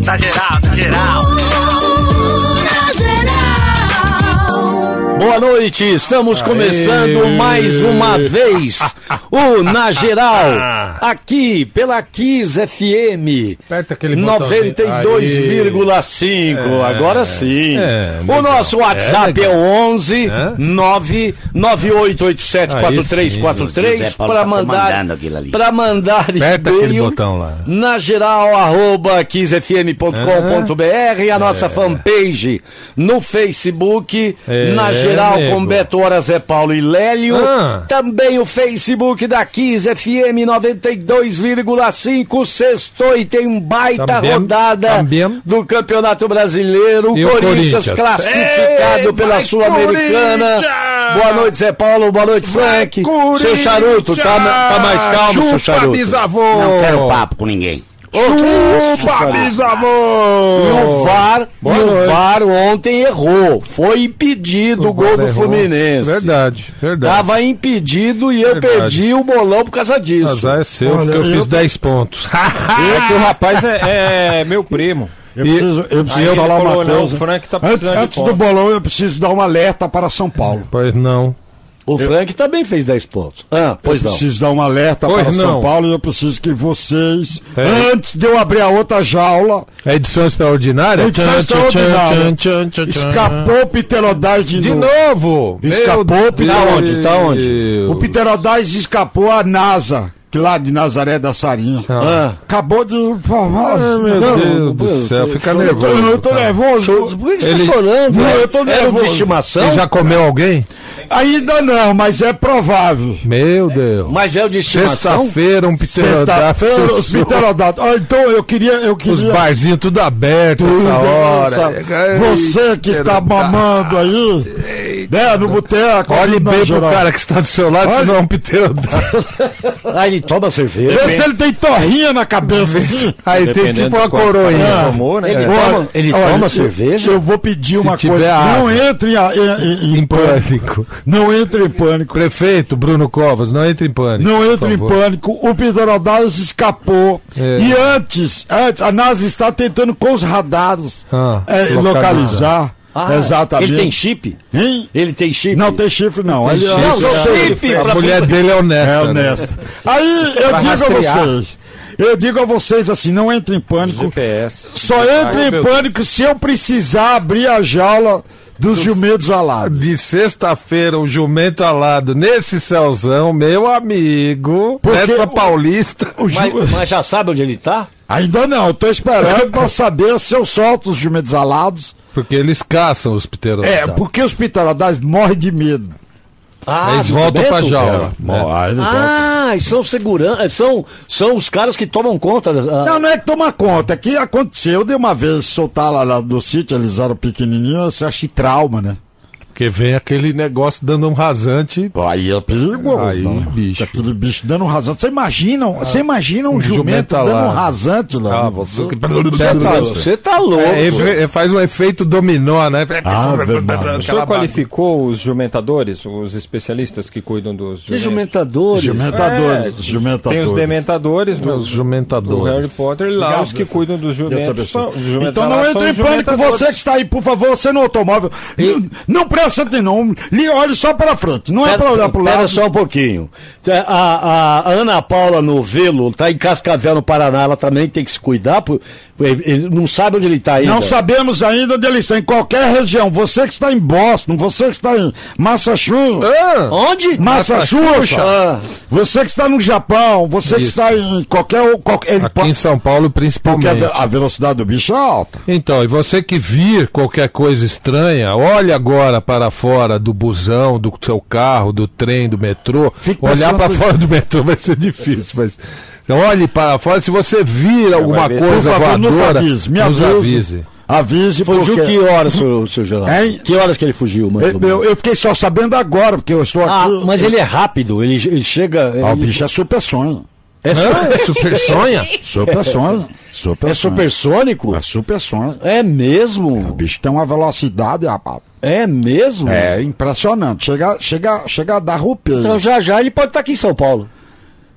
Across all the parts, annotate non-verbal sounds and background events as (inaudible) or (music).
Na geral, na geral. Boa noite, estamos começando mais uma vez o (laughs) Na Geral, aqui pela Kiss FM Aperta aquele botãozinho. 92,5. É. Agora sim. É, o nosso WhatsApp é, É, o 11 É? 998874343 José Paulo para mandar para mandar Aperta aquele e-mail botão lá. na geral arroba kissfm.com.br a nossa fanpage no Facebook É, na geral com nego. Beto Hora, Zé Paulo e Lélio Ah. também o Facebook da Kiss FM 92,5 sextou e tem um baita Também, rodada também. do Campeonato Brasileiro E o Corinthians, Corinthians? classificado Ei, pela Sul-Americana boa noite Zé Paulo, boa noite Frank seu charuto, tá, tá mais calmo seu Chupa, charuto bisavô! Não quero papo com ninguém. Chupa, bisavô! E o VAR, Boa e o. VAR ontem errou. Foi impedido o gol do Errou. Fluminense. Verdade, verdade. Tava impedido e eu Verdade. perdi o bolão por causa disso. Azar é seu, Olha, porque eu, eu- fiz 10 pontos. (laughs) É que o rapaz é, é meu primo. Eu preciso, eu preciso falar falou, uma não, coisa. o Frank tá antes antes do bolão, eu preciso dar um alerta para São Paulo. pois não. O Frank também fez 10 pontos. Ah, pois eu não. preciso dar um alerta Pois para São não. Paulo e eu preciso que vocês, É. antes de eu abrir a outra jaula, É edição extraordinária? Edição extraordinária. tchan, tchan, tchan, tchan. escapou o Pterodás de, De novo. novo! Escapou, Meu tá Deus. onde? Tá onde? O Pterodás escapou a NASA, lá de Nazaré da Sarinha. Ah, Acabou de informar. Ah, meu Não, Deus não, do não, céu, fica eu tô, nervoso. eu tô nervoso. por que você Ele- tá chorando? Não, eu tô Era um nervoso. de estimação? Você já comeu alguém? Ainda não, mas é provável. Meu Deus. Mas é o de estimação? Sexta-feira, um Sexta-feira, pterodáctilo. os pterodáctilos. Ah, então eu queria. Eu Os queria barzinhos tudo aberto Tudo, essa hora. essa- Você que está mamando aí, né, no boteco. Olhe bem pro cara que está do seu lado, Olha. senão é um pterodáctilo. (laughs) Toma cerveja. Vê se ele tem torrinha na cabeça. assim. Aí tem tipo uma coroinha. Ah, tomou, né? Ele É. toma, ele Olha, toma eu- cerveja? Eu vou pedir Se uma tiver coisa. Não asa. entre em, em- em- (laughs) Em pânico. Não entre em pânico. Prefeito Bruno Covas, não entre em pânico. Não entre em pânico. O Pterodás escapou. É. E antes, antes, a NASA está tentando com os radares Ah, é, localizar. localizar. Ah, exatamente. Ele tem chip? Hein? Ele tem chip? Não tem chifre, não. Ele- chifre. Não! A pra- mulher dele é honesta. É né? honesto. Aí eu Pra digo rastrear. a vocês. Eu digo a vocês assim, não entre em pânico. GPS. Só entre em pânico se eu precisar abrir a jaula dos jumentos alados. De sexta-feira, um jumento alado nesse céuzão, meu amigo, Porque nessa o- paulista. O ju- Mas, mas já sabe onde ele tá? Ainda não, eu tô esperando pra saber se eu solto os jumentos alados. Porque eles caçam os É, pterodáctilos. porque os pterodás morrem de medo. Ah, Eles voltam pra jaula. Bom, né? Ah, são segurança, são, são os caras que tomam conta. da- Não, não é que toma conta, é que aconteceu de uma vez soltar lá, lá do sítio, eles eram pequenininhos, eu achei trauma, né? Porque vem aquele negócio dando um rasante. Aí é perigoso. Aí, né? bicho. Aquele bicho dando um rasante. Você imagina, você imagina um, um jumento, jumento dando um alado. rasante lá. Ah, você. tá, você tá louco. É, efe- faz um efeito dominó, né? Ah. O senhor qualificou os jumentadores, os especialistas que cuidam dos Que jumentos? jumentadores. Jumentadores, É, jumentadores. Tem os dementadores do, Os do jumentadores. Harry Potter e lá Obrigado, os que cuidam dos jumentos. São, os jumentos Então não entre em pânico, você que está aí, por favor, você no automóvel. Não, não presta atenção, Olhe só para frente, não é para olhar para o Pera lado. só um pouquinho. A, a- a Ana Paula no Velo tá em Cascavel, no Paraná. Ela também tem que se cuidar. por- não sabe onde ele tá ainda. Não sabemos ainda onde ele está, em qualquer região. Você que está em Boston, você que está em Massachusetts. Ah, Onde? Massachusetts. Ah, Você que está no Japão, você que Isso. está em qualquer. qualquer aqui em São Paulo, porque a, principalmente. a velocidade do bicho é alta. Então, e você que vir qualquer coisa estranha, olhe agora para fora do busão, do seu carro, do trem, do metrô. Fique Olhar para fora (laughs) do metrô vai ser difícil, mas olhe para fora. Se você vir alguma ver. coisa Por favor, nos voadora, avise, me nos avise. avise. Fugiu porque... que horas, seu, seu Geraldo? Hein? Que horas que ele fugiu, mais ou Eu, eu- fiquei só sabendo agora, porque eu estou Ah, aqui. mas ele é rápido, ele, ele chega. Ah, o ele- bicho é super sonho. é, su- Hã? Super (laughs) sonha? Super sonho. Super é supersônico? É super sonho. É O mesmo? bicho tem uma velocidade, rapaz. É mesmo? É impressionante. Chega, chega, chega a dar rupeio. Então já já ele pode estar aqui em São Paulo.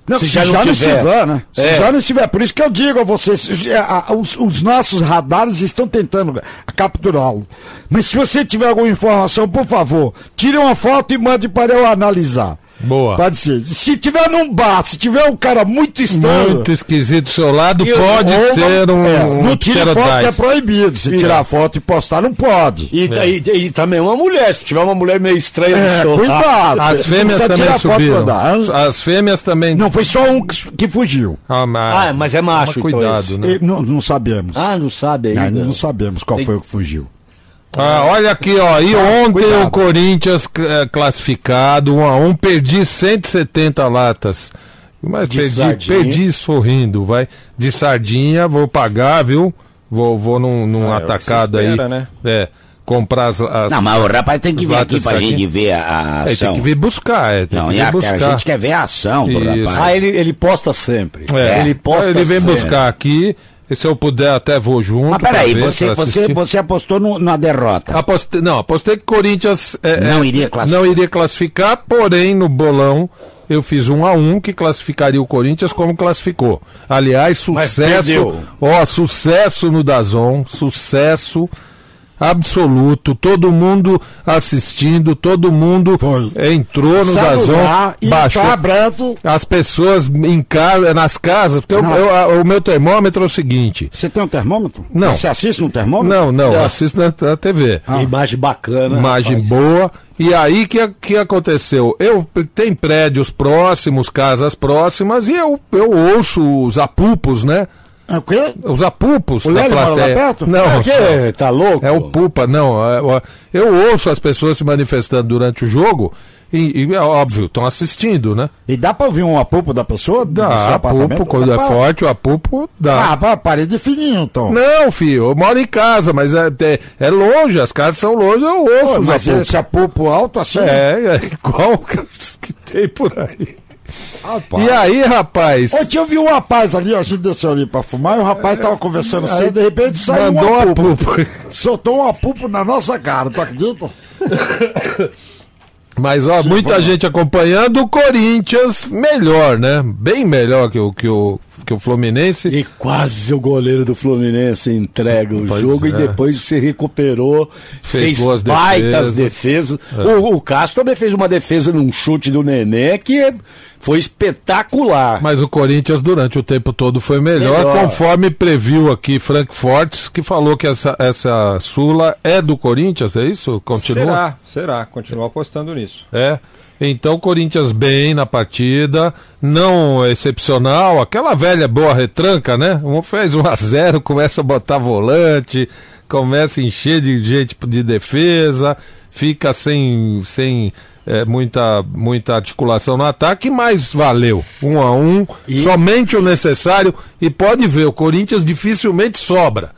Não, Se se, já já, não tiver. estiver, né? Se É. já não estiver. Por isso que eu digo a vocês, é, os, os nossos radares estão tentando capturá-lo. Mas se você tiver alguma informação, por favor, tire uma foto e mande para eu analisar. Boa. Pode ser. Se tiver num bar, se tiver um cara muito estranho. Muito esquisito do seu lado, E pode ou- ser um, é, um não tire foto é proibido. Se tirar foto e postar, não pode. E, e- e também uma mulher, se tiver uma mulher meio estranha É, no seu cuidado. As fêmeas também subiram. As fêmeas também. Não, foi só um que, que fugiu. Ah, mas, Ah, mas é macho, então, cuidado, esse. né? E não, não sabemos. Ah, não sabe ainda. Ainda não sabemos qual Tem- foi o que fugiu. Ah, olha aqui, ó. E ontem cuidado. o Corinthians eh, classificado 1 a 1 perdi 170 latas. Mas De perdi, sardinha. perdi sorrindo, vai. De sardinha, vou pagar, viu? Vou, vou num, num Ah, é atacado se aí. espera, né? É. Comprar as. as Não, mas o rapaz tem que vir aqui pra de gente ver a, É, tem ação. que vir buscar, é. Tem Não, que e vir a, buscar. a gente quer ver a ação do rapaz. Ah, ele, ele posta sempre. É, Ele posta ele vem sempre. buscar aqui. E se eu puder, até vou junto. Mas peraí, ver, você, você, você apostou no- na derrota. Apostei, não, apostei que o Corinthians é, Não é, iria classificar. não iria classificar, porém no bolão eu fiz um a um que classificaria o Corinthians como classificou. Aliás, sucesso, ó, sucesso no Dazon, sucesso absoluto, todo mundo assistindo, todo mundo Foi. entrou no Dazon, e baixou tá as pessoas em casa, nas casas, porque eu- eu- a- o meu termômetro é o seguinte. Você tem um termômetro? Não. Você assiste no termômetro? Não, não, Não. assisto na, na TV. Imagem bacana. Imagem rapaz. boa. E aí que que aconteceu? Eu tem prédios próximos, casas próximas e eu, eu ouço os apupos, né? É o quê? Os apupos O da Lélio mora lá plateia. perto? Não, É o quê? Tá louco? é o pupa, não. é- é- Eu ouço as pessoas se manifestando durante o jogo e, e é óbvio, estão assistindo, né? E dá pra ouvir um apupo da pessoa? Dá, apupo, quando Dá é pra- forte, o apupo dá. Ah, pra parede fininha, então. Não, filho, eu moro em casa, mas é, é, é longe, as casas são longe, eu ouço Pô, mas apupos. esse apupo alto assim? É, é igual (laughs) que tem por aí. Rapaz. E aí, rapaz? Ontem eu vi um rapaz ali, ó, a gente desceu ali pra fumar, e o rapaz tava conversando assim, de repente saiu Mandou um apupo. pupa. Soltou um apupo na nossa cara, tu acredita? (coughs) Mas, ó, muita gente acompanhando o Corinthians melhor, né? Bem melhor que o, que o, que o Fluminense. E quase o goleiro do Fluminense entrega o Pois jogo é. e depois se recuperou, Fez fez, boas baitas defesas. É. defesas. O, o Castro também fez uma defesa num chute do Nenê que foi espetacular. Mas o Corinthians durante o tempo todo foi melhor, Melhor. conforme previu aqui Frank Fortes, que falou que essa, essa Sula é do Corinthians, é isso? Continua? Será, será. Continuo apostando nisso. É. Então, o Corinthians bem na partida, não excepcional, aquela velha boa retranca, né? Um fez 1 a 0 começa a botar volante, começa a encher de gente de defesa, fica sem, sem é, muita, muita articulação no ataque, mas valeu. 1 a 1 somente o necessário. E pode ver, o Corinthians dificilmente sobra.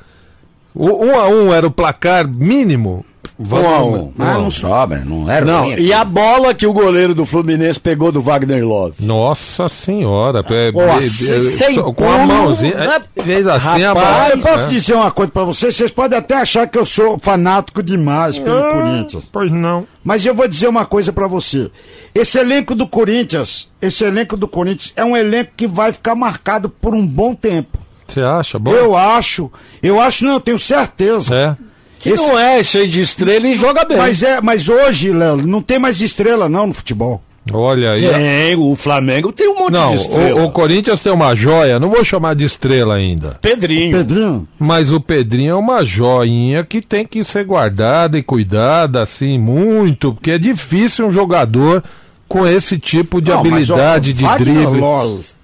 O 1 a 1 era o placar mínimo. Um a um. Mas não sobra, não era Não, e a bola que o goleiro do Fluminense pegou do Wagner Love. Nossa senhora, é, Pô, é, assim, é, sem só com a mãozinha, né? é, fez assim a Rapaz, bola. eu posso é. dizer uma coisa pra vocês, vocês podem até achar que eu sou fanático demais pelo Ah, Corinthians. Pois não. Mas eu vou dizer uma coisa pra você. Esse elenco do Corinthians, esse elenco do Corinthians é um elenco que vai ficar marcado por um bom tempo. Você acha? Bom? Eu acho, eu acho não, eu tenho certeza. É. Que Esse- não é cheio de estrela e joga bem. Mas é, mas hoje, Léo, não tem mais estrela não no futebol. Olha aí. Tem, o Flamengo tem um monte Não, de estrela. o, o Corinthians tem uma joia, não vou chamar de estrela ainda. Pedrinho. Pedrinho, Mas o Pedrinho é uma joinha que tem que ser guardada e cuidada assim muito, porque é difícil um jogador com esse tipo de Não, mas, ó, habilidade de drible. Lois,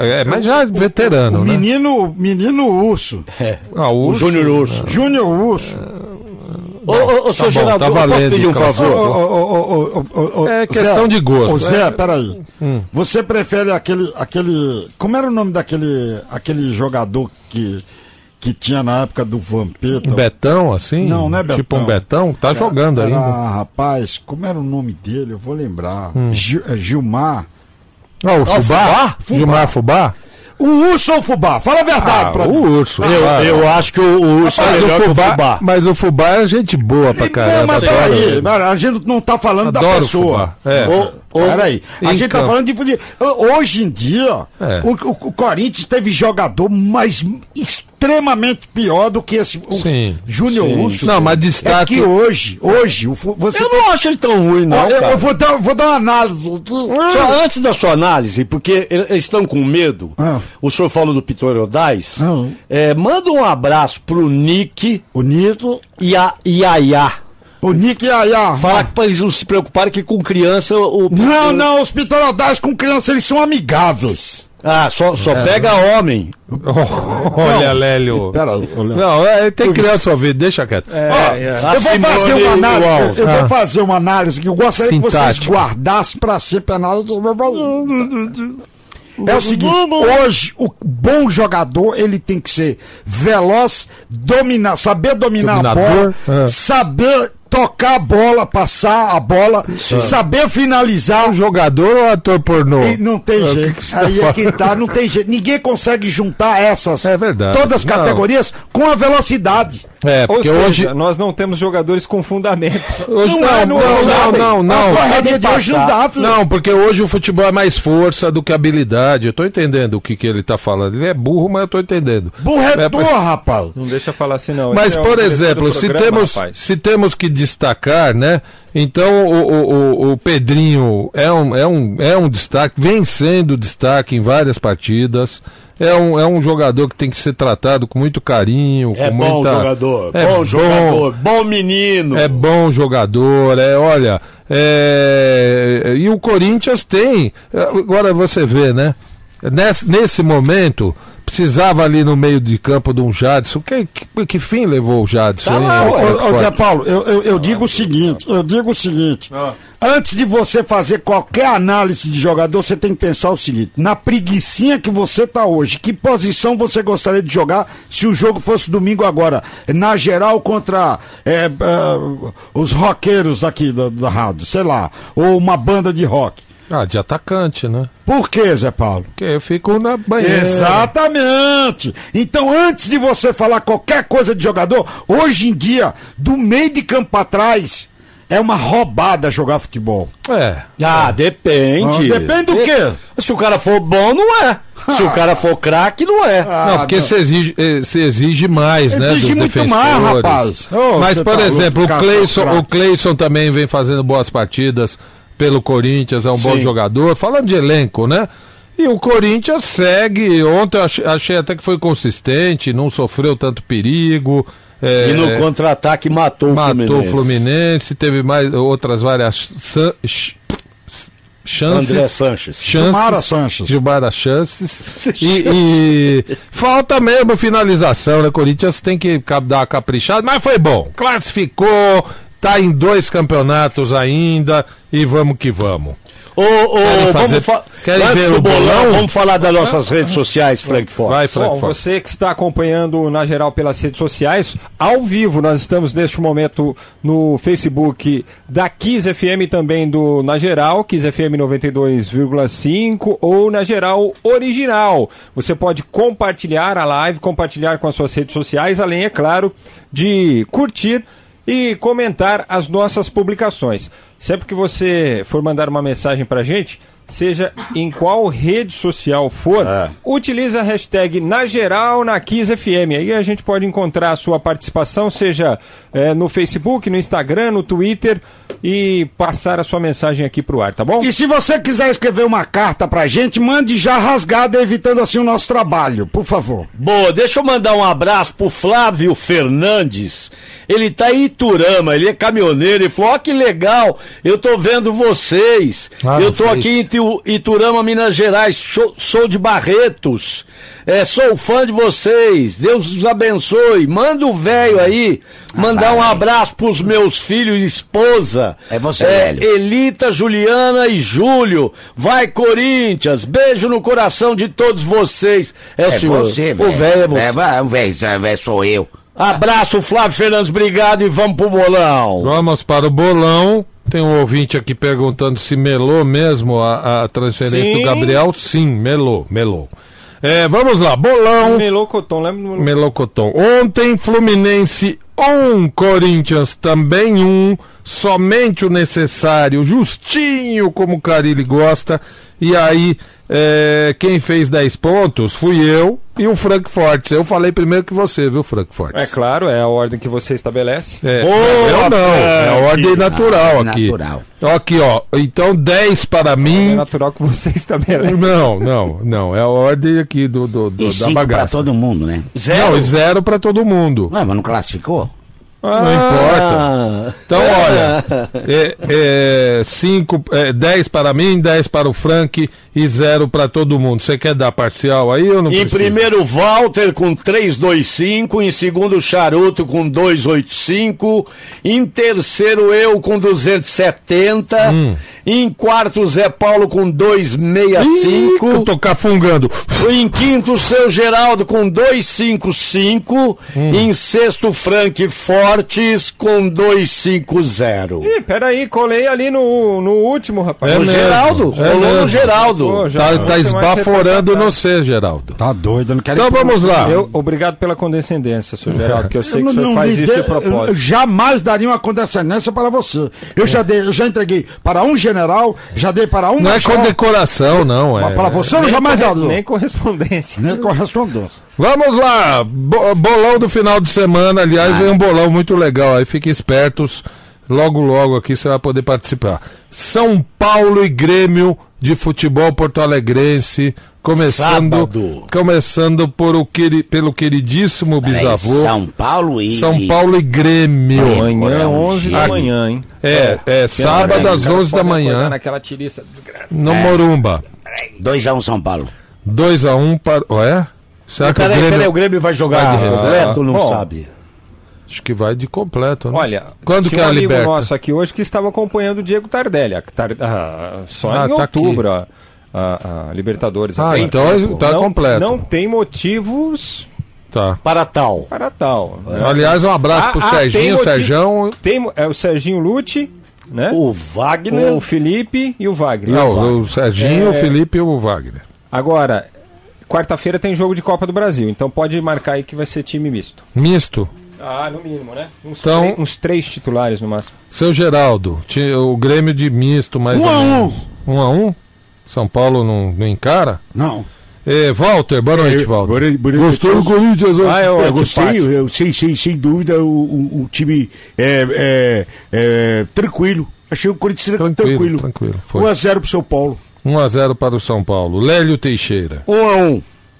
É, mas já é veterano, o né? menino, menino Urso, Ah, O Urso, Júnior Urso. Júnior Urso. Ô, ô, ô, seu bom, Geraldo, tá eu posso valendo, pedir um favor? ô, ô, É questão de gosto. Ô, Zé, É. peraí. Você prefere aquele, aquele. Como era o nome daquele aquele jogador que, que tinha na época do Vampeta? Betão, assim? Não, não é Betão. Tipo um Betão? Tá jogando Era, ainda. rapaz, como era o nome dele? Eu vou lembrar. Hum. Gil- é, Gilmar. Ah, o Fubá? Fubá? Fubá. Gilmar Fubá? O urso ou o fubá? Fala a verdade Ah, pra o urso. Eu, Ah, eu acho que o, o urso é mas, o melhor que o fubá, fubá. mas o fubá é gente boa pra Não, caramba. mas peraí, a gente não tá falando da Adoro o pessoa. fubá. É. Ô, ô, Peraí, a gente tá campo. falando de. Hoje em dia, É. o, o- o Corinthians teve jogador mais extremamente pior do que esse o Sim. Júnior Sim. Russo. Não, mas É destaque. que hoje, hoje, o você Eu não acho ele tão ruim, não, eu, cara. eu vou, dar, vou dar uma análise aqui. Só antes da sua análise, porque ele- eles estão com medo, Ah. o senhor falou do Pitorodais, Ah. é, manda um abraço pro Nick O Nick, e a Yaya. o Nick e a Yaya. Fala que pra eles não se preocuparem que com criança o. Não, não, os pitorodais com criança, eles são amigáveis. Ah, só, só É. pega homem. (laughs) Olha, Lélio. Olha. Não, é, tem criança ouvindo, deixa quieto. Ó, eu vou fazer uma análise. Eu, eu Ah. vou fazer uma análise que eu gostaria que vocês Sintática. guardassem a eu vou fazer. É o seguinte, hoje o bom jogador ele tem que ser veloz, dominar, saber dominar a Dominador, bola, ah. saber tocar a bola, passar a bola, saber finalizar. Um jogador ou ator pornô? E não tem É, jeito. que tá Aí é que tá, não tem jeito. Ninguém consegue juntar essas É verdade. todas as Não. categorias com a velocidade. É, Ou porque seja, hoje. nós não temos jogadores com fundamentos. (laughs) Hoje Não não, é, não, não é, não, sabe? não, não, A não. correria de hoje não dá, filho. Não, porque hoje o futebol é mais força do que habilidade. Eu tô entendendo o que, que ele tá falando. Ele é burro, mas eu tô entendendo. Burretor, É, rapaz. Não deixa falar assim, não. Mas, Esse é por exemplo, se programa, temos, rapaz. se temos que destacar, né? Então o, o, o- Pedrinho é um, é, um, é um destaque, vem sendo destaque em várias partidas. É um, é um jogador que tem que ser tratado com muito carinho. É bom muita... jogador, É bom bom. jogador, bom menino. É bom jogador, é, olha, é, e o Corinthians tem, agora você vê, né? Nesse, nesse momento, precisava ali no meio de campo de um Jadson. Que, que, que fim levou o Jadson? Tá hein, lá, Roberto Ô, ô, Zé? Paulo, eu, eu, eu digo o seguinte, eu digo o seguinte. Antes de você fazer qualquer análise de jogador, você tem que pensar o seguinte: na preguiçinha que você tá hoje, que posição você gostaria de jogar se o jogo fosse domingo agora? Na geral contra é, é, os roqueiros daqui da, da rádio, sei lá, ou uma banda de rock. Ah, de atacante, né? Por que, Zé Paulo? Porque eu fico na banheira. Exatamente. Então, antes de você falar qualquer coisa de jogador, hoje em dia, do meio de campo pra trás, é uma roubada jogar futebol. É. Ah, depende. Ah, depende do quê? Se o cara for bom, não é. Se o cara for craque, não é. não, porque se exige, eh, se exige mais, né? Exige muito mais, rapaz. Ô, Mas, você por tá exemplo, louco, o Cleison, craque. o Cleison também vem fazendo boas partidas pelo Corinthians, é um bom Sim. jogador. Falando de elenco, né? E o Corinthians segue. Ontem eu achei, achei até que foi consistente, não sofreu tanto perigo. é, E no contra-ataque matou o matou Fluminense. o Fluminense, teve mais outras várias chances. André Sanches. chances Gilmara Sanches. Gilmara chances. (laughs) E, e falta mesmo finalização, né? Corinthians tem que dar uma caprichada, mas foi bom. Classificou, tá em dois campeonatos ainda e vamos que vamos. Ô, ô, Querem fazer- vamos fa- Antes ver do o bolão, bolão? vamos falar das nossas redes sociais, Frank Fox. Vai, Bom, Frankfurt. você que está acompanhando na geral pelas redes sociais, ao vivo, nós estamos neste momento no Facebook da Kiss FM também do Na Geral, Kiss FM 92,5 ou na geral original. Você pode compartilhar a live, compartilhar com as suas redes sociais, além, é claro, de curtir e comentar as nossas publicações. Sempre que você for mandar uma mensagem pra gente, seja em qual rede social for, utilize a hashtag na geral na Kiss FM. Aí a gente pode encontrar a sua participação, seja eh, no Facebook, no Instagram, no Twitter e passar a sua mensagem aqui pro ar, tá bom? E se você quiser escrever uma carta pra gente, mande já rasgada, evitando assim o nosso trabalho, por favor. Boa, deixa eu mandar um abraço pro Flávio Fernandes. Ele tá em Iturama, ele é caminhoneiro. Ele falou: Ó, que legal, eu tô vendo vocês. Ah, eu tô fez. aqui em Iturama, Minas Gerais. Sou, sou de Barretos. É, sou fã de vocês. Deus os abençoe. Manda o velho aí. Mandar um abraço pros meus filhos e esposa. É você, velho. Elita, Juliana e Júlio. Vai, Corinthians. Beijo no coração de todos vocês. É, o É senhor. você, O velho. velho é você. É, vai, velho, velho, sou eu. Abraço, Flávio Fernandes, obrigado e vamos pro bolão. Vamos para o bolão. Tem um ouvinte aqui perguntando se melou mesmo a, a transferência Sim. do Gabriel. Sim, melou, melou. É, vamos lá, bolão. Melocotão, lembra do Melocotão. Ontem, Fluminense 1, Corinthians também 1. Somente o necessário, justinho, como o Carilli gosta. E aí, é, quem fez 10 pontos fui eu e o Frankfurt. Eu falei primeiro que você, viu, Frankfurt? É claro, é a ordem que você estabelece. É, Boa, eu não, é a ordem Frank. natural Ah, aqui. natural. Aqui, ó. Então, 10 para É mim. natural que você (laughs) estabelece. Não, não, não. É a ordem aqui do, do, do- E da bagaça. todo mundo, né? Zero. Não, zero para todo mundo. Ué, mas não classificou? Não importa. Ah, Então, olha, é, é, cinco, é, 10 para mim, 10 para o Frank e zero para todo mundo. Você quer dar parcial aí ou não Em precisa? primeiro, Walter com 325. Em segundo, Charuto com 285. Em terceiro, eu com 270. Hum. Em quarto, Zé Paulo com Ih, que 265. eu tô cafungando. Em quinto, seu Geraldo com 255. Hum. Em sexto, Frank Fortes com 250. Ih, peraí, colei ali no, no último, rapaz. É O mesmo, Geraldo, é rolou mesmo. no Geraldo. Pô, já Tá, não tá esbaforando no C, Geraldo. Tá doido, eu não quero Então vamos lá. Eu, obrigado pela condescendência, seu Geraldo, que eu sei que o Eu senhor não faz isso de propósito. Eu jamais daria uma condescendência para você. Eu já dei, eu já entreguei para um general, já dei para um Não é condecoração, não. É. mas para você eu jamais daria. Nem correspondência. Nem correspondência. Vamos lá, bo- bolão do final de semana. Aliás, vem um bolão muito legal aí, fiquem espertos. Logo, logo aqui você vai poder participar. São Paulo e Grêmio de futebol porto-alegrense. Começando, Sábado. começando por o queri- pelo queridíssimo bisavô. São Paulo e. São Paulo e Grêmio. Amanhã, É um 11 da dia. manhã, hein? É, é, sábado às 11 da manhã, naquela tiriça desgraçada. no Morumba. 2x1 São Paulo. 2x1 para. Ué? Será que o Peraí, Grêmio. peraí, o Grêmio vai jogar Vai de reserva? ou não Bom, sabe? Acho que vai de completo, né? Olha, Quando tinha que é um amigo liberta? nosso aqui hoje que estava acompanhando o Diego Tardelli. A Tar- ah, só Ah, em tá aqui. outubro, a, a- a Libertadores. Ah, Tem então tempo. tá não, completo. Não tem motivos Tá. Para tal. para tal. né? Aliás, um abraço Ah, pro ah, tem Serginho, motivo- Serjão. Tem é, o Serginho Lute, né? O Wagner. O Felipe e o Wagner. Não, o Serginho, É. o Felipe e o Wagner. Agora, quarta-feira tem jogo de Copa do Brasil, então pode marcar aí que vai ser time misto. Misto. Ah, no mínimo, né? Uns, Então- três, uns três titulares no máximo. Seu Geraldo, o Grêmio de misto, mais Um ou a um. menos. Um a um? São Paulo não, não encara? Não. É, Walter, boa noite, É, Walter. boa boa Gostou do. Corinthians? ó? Ah, é Eu gostei, antipático. eu sei, sei, sem dúvida, o, o, o time é, é, é, tranquilo. Achei o Corinthians Tranquilo, tranquilo. tranquilo, foi. 1x0 pro São Paulo. 1 a 0 para o São Paulo. Lélio Teixeira.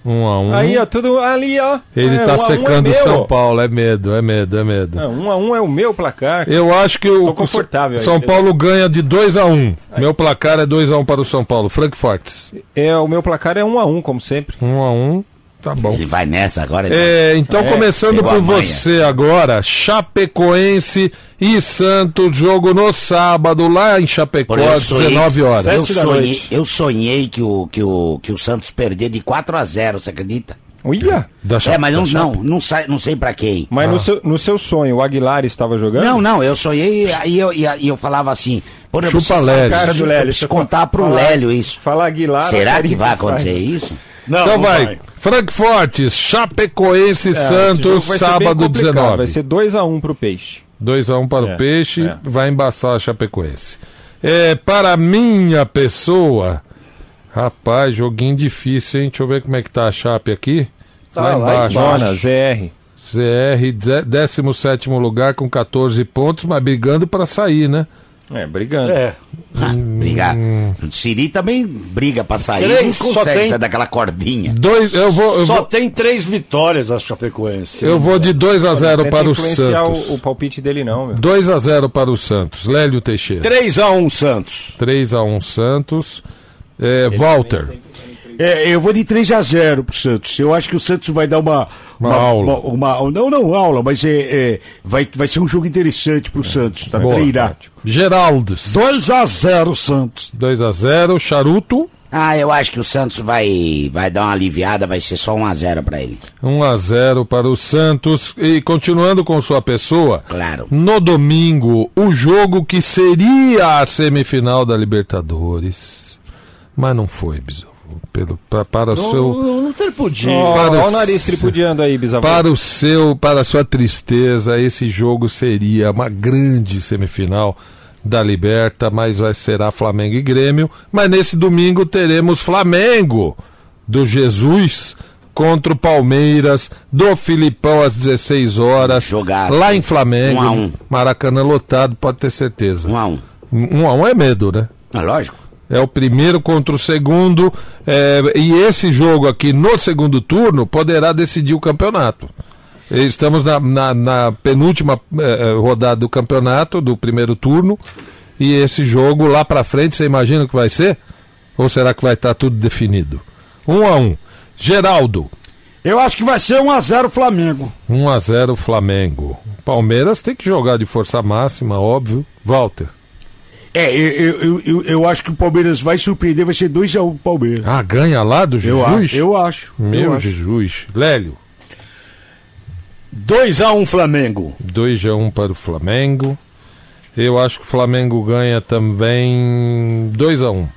Um a um. 1 1 Aí, ó, tudo ali, ó. Ele É, tá um a um secando é. São Paulo. É medo, é medo, é medo. Não, um a um é o meu placar. Eu acho que o Tô confortável o São aí. Paulo ganha de 2 a 1 Meu placar é 2 a 1 para o São Paulo. Frankfurt. É, o meu placar é um a um, como sempre. 1 a 1 Tá bom. Ele vai nessa agora. ele É, então, É, começando por você agora, Chapecoense e Santos, jogo no sábado, lá em Chapecó, eu às sonhei- 19 horas. Eu sonhei, eu sonhei que, o, que, o, que o Santos perder de 4 a 0 você acredita? Da É, mas não, não, não, sai, não sei pra quem. Mas Ah. no, seu, no seu sonho, o Aguilar estava jogando? Não, não, eu sonhei e eu, e eu falava assim. Porra, eu Chupa Lélio. Cara do eu Lélio. preciso você contar pro fala- Lélio isso. Fala Aguilar. Será que vai acontecer isso? Não, Então não vai, Frankfurt, Chapecoense É, Santos, sábado complicado, 19. Vai ser 2x1 pro Peixe. 2x1 para É, o Peixe, é. vai embaçar a Chapecoense. É, para minha pessoa, rapaz, joguinho difícil, hein? Deixa eu ver como é que tá a Chape aqui. Tá lá lá embaixo. Jonas, ZR. Ze- 17 lugar com 14 pontos, mas brigando para sair, né? É, brigando. É. Ah, brigar. O Siri também briga pra sair. Três, não consegue tem- sair daquela cordinha. Dois, eu vou, eu Só vou, tem três vitórias a Chapecoense. eu vou de 2 a 0 Tenta para o Santos. o, o palpite dele, não, meu. 2 a 0 para o Santos. Lélio Teixeira. 3 a 1 Santos. 3 a 1 Santos. É, Walter. É, eu vou de 3x0 pro Santos. Eu acho que o Santos vai dar uma. Uma aula. uma- uma- não, não aula, mas é, é, vai, vai ser um jogo interessante pro Santos. Tá? Boa. Treinar. Geraldes. 2x0 Santos. 2 a 0 Charuto. Ah, eu acho que o Santos vai, vai dar uma aliviada, vai ser só 1 a 0 pra ele. 1 a 0 para o Santos. E continuando com sua pessoa, Claro. no domingo, o jogo que seria a semifinal da Libertadores. Mas não foi, bisavô. Pelo, pra- para o seu. Não, não tripudia. Ó o o nariz tripudiando aí, bisavô. Para o seu, para a sua tristeza, esse jogo seria uma grande semifinal da Liberta, mas vai será Flamengo e Grêmio. Mas nesse domingo teremos Flamengo do Jesus contra o Palmeiras do Filipão às 16 horas, Jogaço. lá em Flamengo, Um a um. Maracanã lotado, pode ter certeza. Um a um. Um a um é medo, né? É lógico. É o primeiro contra o segundo. é, e esse jogo aqui no segundo turno poderá decidir o campeonato. Estamos na, na- na penúltima eh, rodada do campeonato, do primeiro turno. E esse jogo lá pra frente, você imagina o que vai ser? Ou será que vai estar tudo definido? Um a um. Geraldo, Eu acho que vai ser 1x0 Flamengo. 1 a 0 Flamengo. Palmeiras tem que jogar de força máxima, óbvio. Walter. É, eu, eu, eu, eu acho que o Palmeiras vai surpreender, vai ser 2x1 Palmeiras. Ah, ganha lá do Eu, Jesus? eu acho. Meu eu acho. Jesus. Lélio. 2x1 Flamengo. 2 a 1 para o Flamengo. Eu acho que o Flamengo ganha também 2 a 1.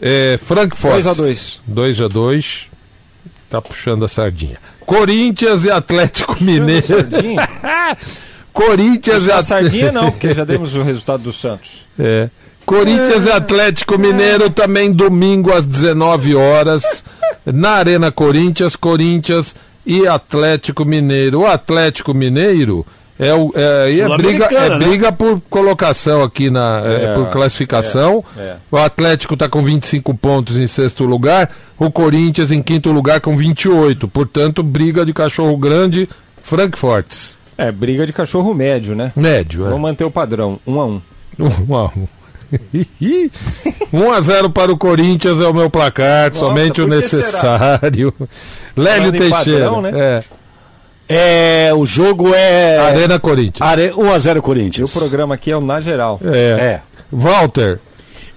É, Frankfurt. 2 a 2. 2 a 2. Tá puxando a sardinha. Corinthians e Atlético Mineiro. (laughs) Corinthians e sardinha não, porque já demos o resultado do Santos. (laughs) É. Corinthians e Atlético Mineiro também domingo às 19 horas na Arena Corinthians, Corinthians e Atlético Mineiro. O Atlético Mineiro é o é, e é briga é né? briga por colocação aqui na é, É, por classificação. é, é. O Atlético está com 25 pontos em sexto lugar, o Corinthians em quinto lugar com 28. Portanto, briga de cachorro grande, Frankfurt. É, briga de cachorro médio, né? Médio, é. Vamos manter o padrão, 1 um a 1 um. 1 (laughs) a 1. 1 (laughs) a 0 para o Corinthians é o meu placar, Nossa, somente o necessário. (laughs) Lélio Teixeira. padrão, né? é. É, o jogo é. Arena Corinthians. Are... 1x0 E o Corinthians. programa aqui é o Na Geral. É. É. Walter.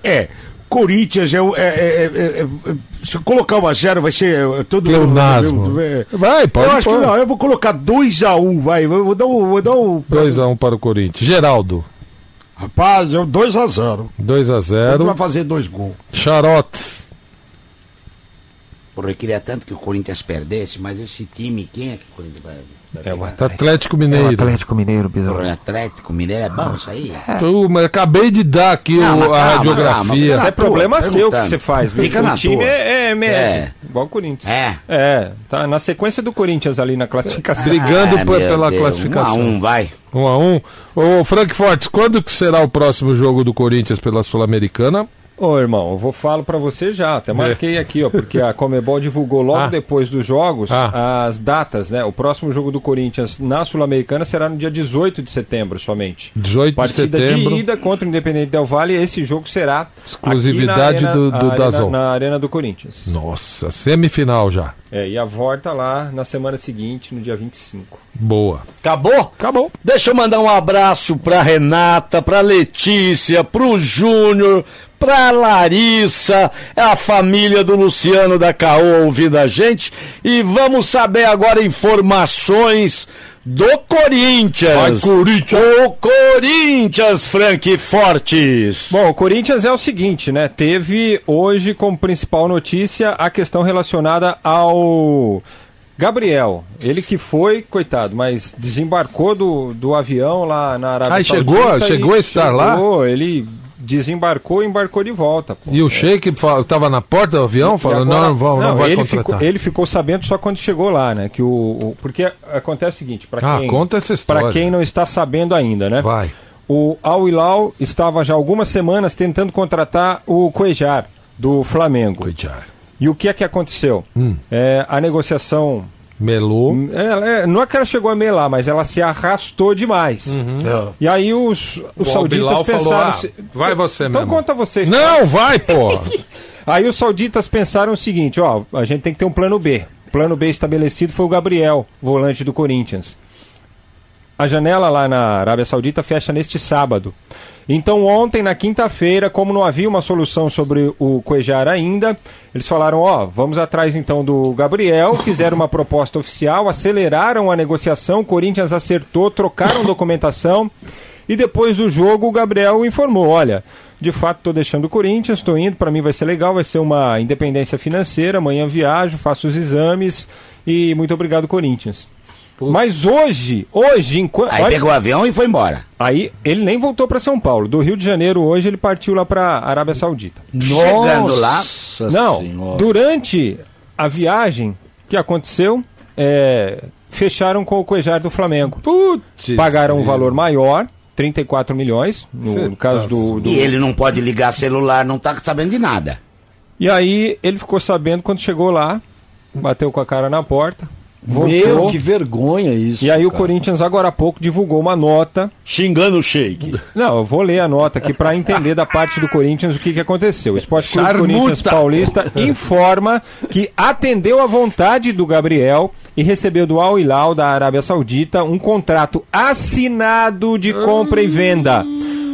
É, Corinthians é, é, é, é, é- é- se eu colocar 1x0 vai ser todo Pleonasmo. É. Vai, pode Eu acho que pôr. não, eu vou colocar 2x1, vai. Eu vou dar um. Vou dar um 2 a 1 para o Corinthians. Geraldo. Rapaz, eu 2x0. 2 a Vai 0. fazer dois gols. Charotes. Porra, eu queria tanto que o Corinthians perdesse, mas esse time, quem é que o Corinthians vai. Vai É o pegar? Atlético É o Mineiro. Atlético Mineiro. Porra, Atlético Mineiro é bom isso aí? Tu, mas acabei de dar aqui Não, o- a calma, radiografia. calma, Isso é tua, problema seu que você faz. Fica o na time tua. é, é médio, É. igual o Corinthians. É. É, tá na sequência do Corinthians ali na classificação. Brigando (laughs) Ah, pela Deus, classificação. Um a um, vai. 1 a 1 Ô, Frankfurt, quando que será o próximo jogo do Corinthians pela Sul-Americana? Ô, irmão, eu vou falar pra você já, até marquei aqui, ó, porque a Comebol divulgou logo Ah. depois dos jogos Ah. as datas, né? O próximo jogo do Corinthians na Sul-Americana será no dia 18 de setembro somente. 18 de Partida setembro. de ida contra o Independente Del Valle, esse jogo será Exclusividade aqui na do- do arena, Dazon. na arena do Corinthians. Nossa, semifinal já. É, e a volta lá na semana seguinte, no dia 25. Boa. Acabou? Acabou. Deixa eu mandar um abraço pra Renata, pra Letícia, pro Júnior, pra Larissa, é a família do Luciano da Caô ouvindo a gente. E vamos saber agora informações do Corinthians. Vai, Corinthians! O Corinthians, Frank Fortes. Bom, o Corinthians é o seguinte, né? Teve hoje como principal notícia a questão relacionada ao Gabriel. Ele que foi, coitado, mas desembarcou do, do avião lá na Arábia Ah, Saudita. chegou? e Chegou a estar lá? chegou, Ele desembarcou e embarcou de volta. pô. E o Sheik estava na porta do avião falando, agora- não, não, vão, não, vai ele contratar. ficou, ele ficou sabendo só quando chegou lá, né? Que o, o- porque acontece o seguinte, para Ah, quem para quem não está sabendo ainda, né? Vai. O Al Hilal estava já algumas semanas tentando contratar o Cuejar do Flamengo. Cuidar. E o que é que aconteceu? Hum. É, a negociação Melou. ela, é, não é que ela chegou a melar, mas ela se arrastou demais. Uhum. E aí os, os O sauditas Al Bilal pensaram. falou, ah, se- vai você Então mesmo. conta vocês. Não, vai, porra. (laughs) Aí os sauditas pensaram o seguinte, ó, a gente tem que ter um plano B. O plano B estabelecido foi o Gabriel, volante do Corinthians. A janela lá na Arábia Saudita fecha neste sábado. Então ontem, na quinta-feira, como não havia uma solução sobre o Cuejar ainda, eles falaram, ó, vamos atrás então do Gabriel, fizeram uma proposta oficial, aceleraram a negociação, o Corinthians acertou, trocaram documentação E depois do jogo, o Gabriel informou: olha, de fato estou deixando o Corinthians, estou indo, para mim vai ser legal, vai ser uma independência financeira. Amanhã viajo, faço os exames e muito obrigado, Corinthians. Mas hoje, hoje, enquanto. Aí pegou o avião e foi embora. Aí ele nem voltou para São Paulo. Do Rio de Janeiro hoje ele partiu lá para Arábia Saudita. Chegando lá, Nossa Não, Senhora. durante a viagem que aconteceu, é, fecharam com o Cuejar do Flamengo. Putz, Pagaram um valor maior, 34 milhões, no, Cê no caso tá do, do- E ele não pode ligar celular, não tá sabendo de nada. E aí ele ficou sabendo quando chegou lá, bateu com a cara na porta, voltou. Meu, que vergonha isso. E aí o cara. Corinthians agora há pouco divulgou uma nota Xingando o Sheik. Não, eu vou ler a nota aqui para entender da parte do Corinthians o que, que aconteceu. O Esporte Clube. Corinthians Paulista informa que atendeu à vontade do Gabriel e recebeu do Al Hilal da Arábia Saudita um contrato assinado de compra e venda.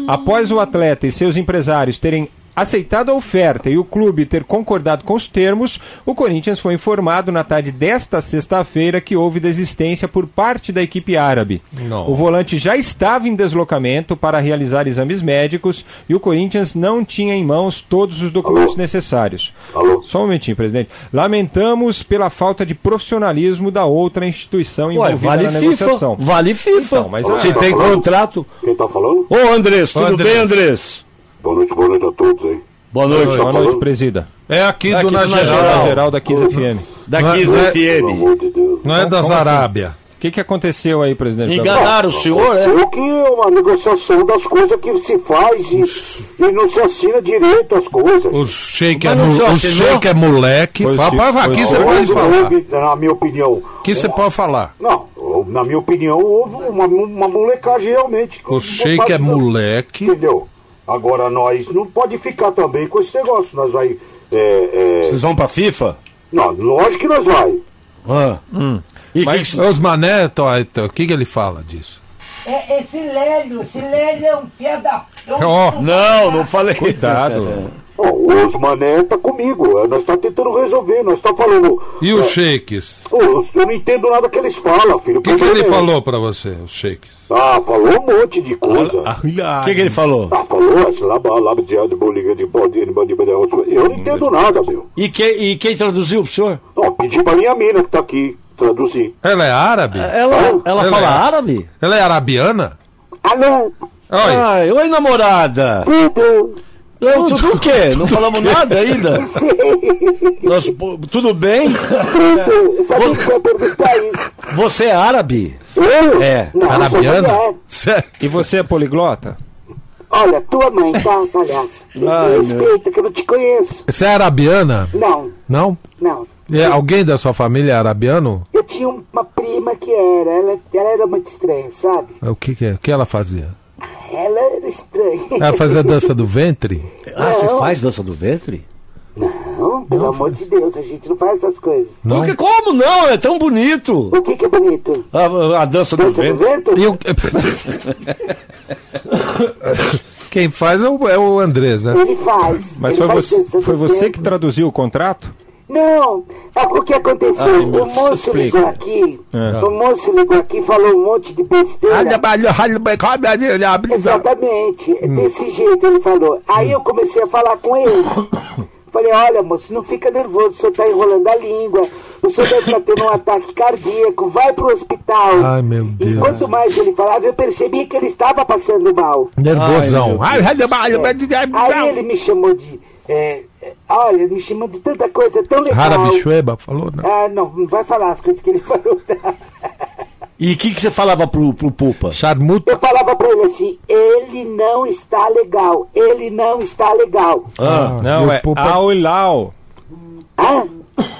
Após o atleta e seus empresários terem aceitado a oferta e o clube ter concordado com os termos, o Corinthians foi informado na tarde desta sexta-feira que houve desistência por parte da equipe árabe. Não. O volante já estava em deslocamento para realizar exames médicos e o Corinthians não tinha em mãos todos os documentos necessários. Só um momentinho, presidente. Lamentamos pela falta de profissionalismo da outra instituição Ué, envolvida vale na FIFA. negociação. Vale FIFA. Então, mas Se ah, tem contrato. Quem tá falando? Ô, Andrés, tudo Andrés. bem, Andrés? Boa noite, boa noite a todos aí. Boa noite. Boa noite, presida. É aqui Aqui do Na Geral. Geral. Da 15 FM. Da Não é- 15 não é- Pelo FM. amor de Deus. Não é das Como assim? Arábia. O que, que aconteceu aí, presidente? Enganaram o senhor, é? Foi que é uma negociação das coisas que se faz e, e não se assina direito as coisas. O shake é, mu- o shake é moleque. Foi Fala, foi aqui você pode falar. houve, na minha opinião. Aqui você pode falar. Não, na minha opinião, houve uma, uma molecagem realmente. O shake é moleque. Entendeu? Agora nós não pode ficar também com esse negócio. Nós vai. é, é, Vocês vão pra FIFA? não, lógico que nós vai. Ah. E Mas- que Os mané, o que, que ele fala disso? É, esse Lélio, esse Lélio é um filho da... Ó, Não, não falei. Cuidado. (laughs) Os mané tá comigo. Nós tá tentando resolver. Nós tá falando. E os shakes? Pô, eu não entendo nada que eles falam, filho. O que, que ele falou pra você, os shakes? Ah, falou um monte de coisa. O que, que ele falou? Ah, falou, essa lá, lá, de de boliga de bode, de bode, de bode, Eu não entendo nada, meu. E, que, e quem traduziu pro senhor? Ó, pedi pra minha mina que tá aqui traduzir. Ela é árabe? Ela, ela Ela fala é- árabe? Ela é arabiana? Alô, Oi. Ai, oi, namorada. tudo? Não, tudo o quê? Não falamos nada ainda? Nós, tudo bem? Tudo? Eu sabia que você ia perguntar isso. Você é árabe? Eu? É. Não. Sério? E você é poliglota? Olha, tua mãe, tá, palhaço? Me Ai, respeita, que eu não te conheço. Você é arabiana? Não, Não? não. É, alguém da sua família é arabiano? Eu tinha uma prima que era, ela, ela era muito estranha, sabe? O que, que é? O que ela fazia? Ela era estranha. Ela fazia dança do ventre? Ah, você faz dança do ventre? Não, pelo amor de Deus, a gente não faz essas coisas. Não? Porque como não? É tão bonito. O que que é bonito? A, a dança do Dança do ventre. vento? E o- (laughs) Quem faz é o, é o Andrés, né? Ele faz. Mas Ele foi faz você, foi do você que traduziu o contrato? Não, é o que aconteceu? o moço explica. ligou aqui. É. O moço ligou aqui e falou um monte de besteira. Exatamente, Hum. desse jeito ele falou. Aí eu comecei a falar com ele. (coughs) Falei, olha moço, não fica nervoso, o senhor tá enrolando a língua, o senhor deve estar tendo um ataque cardíaco, vai pro hospital. Ai, meu E Deus. quanto mais ele falava, eu percebi que ele estava passando mal. Nervosão. Ai, Aí ele me chamou de. É, é, olha, me chamou de tanta coisa tão legal. Harabichueba falou, né? Ah, não, não vai falar as coisas que ele (laughs) falou. E o que, que você falava pro, pro Pupa? Charmuta. Eu falava pra ele assim: ele não está legal, ele não está legal. Ah, Não, e o é Pupa Hilal. Ah,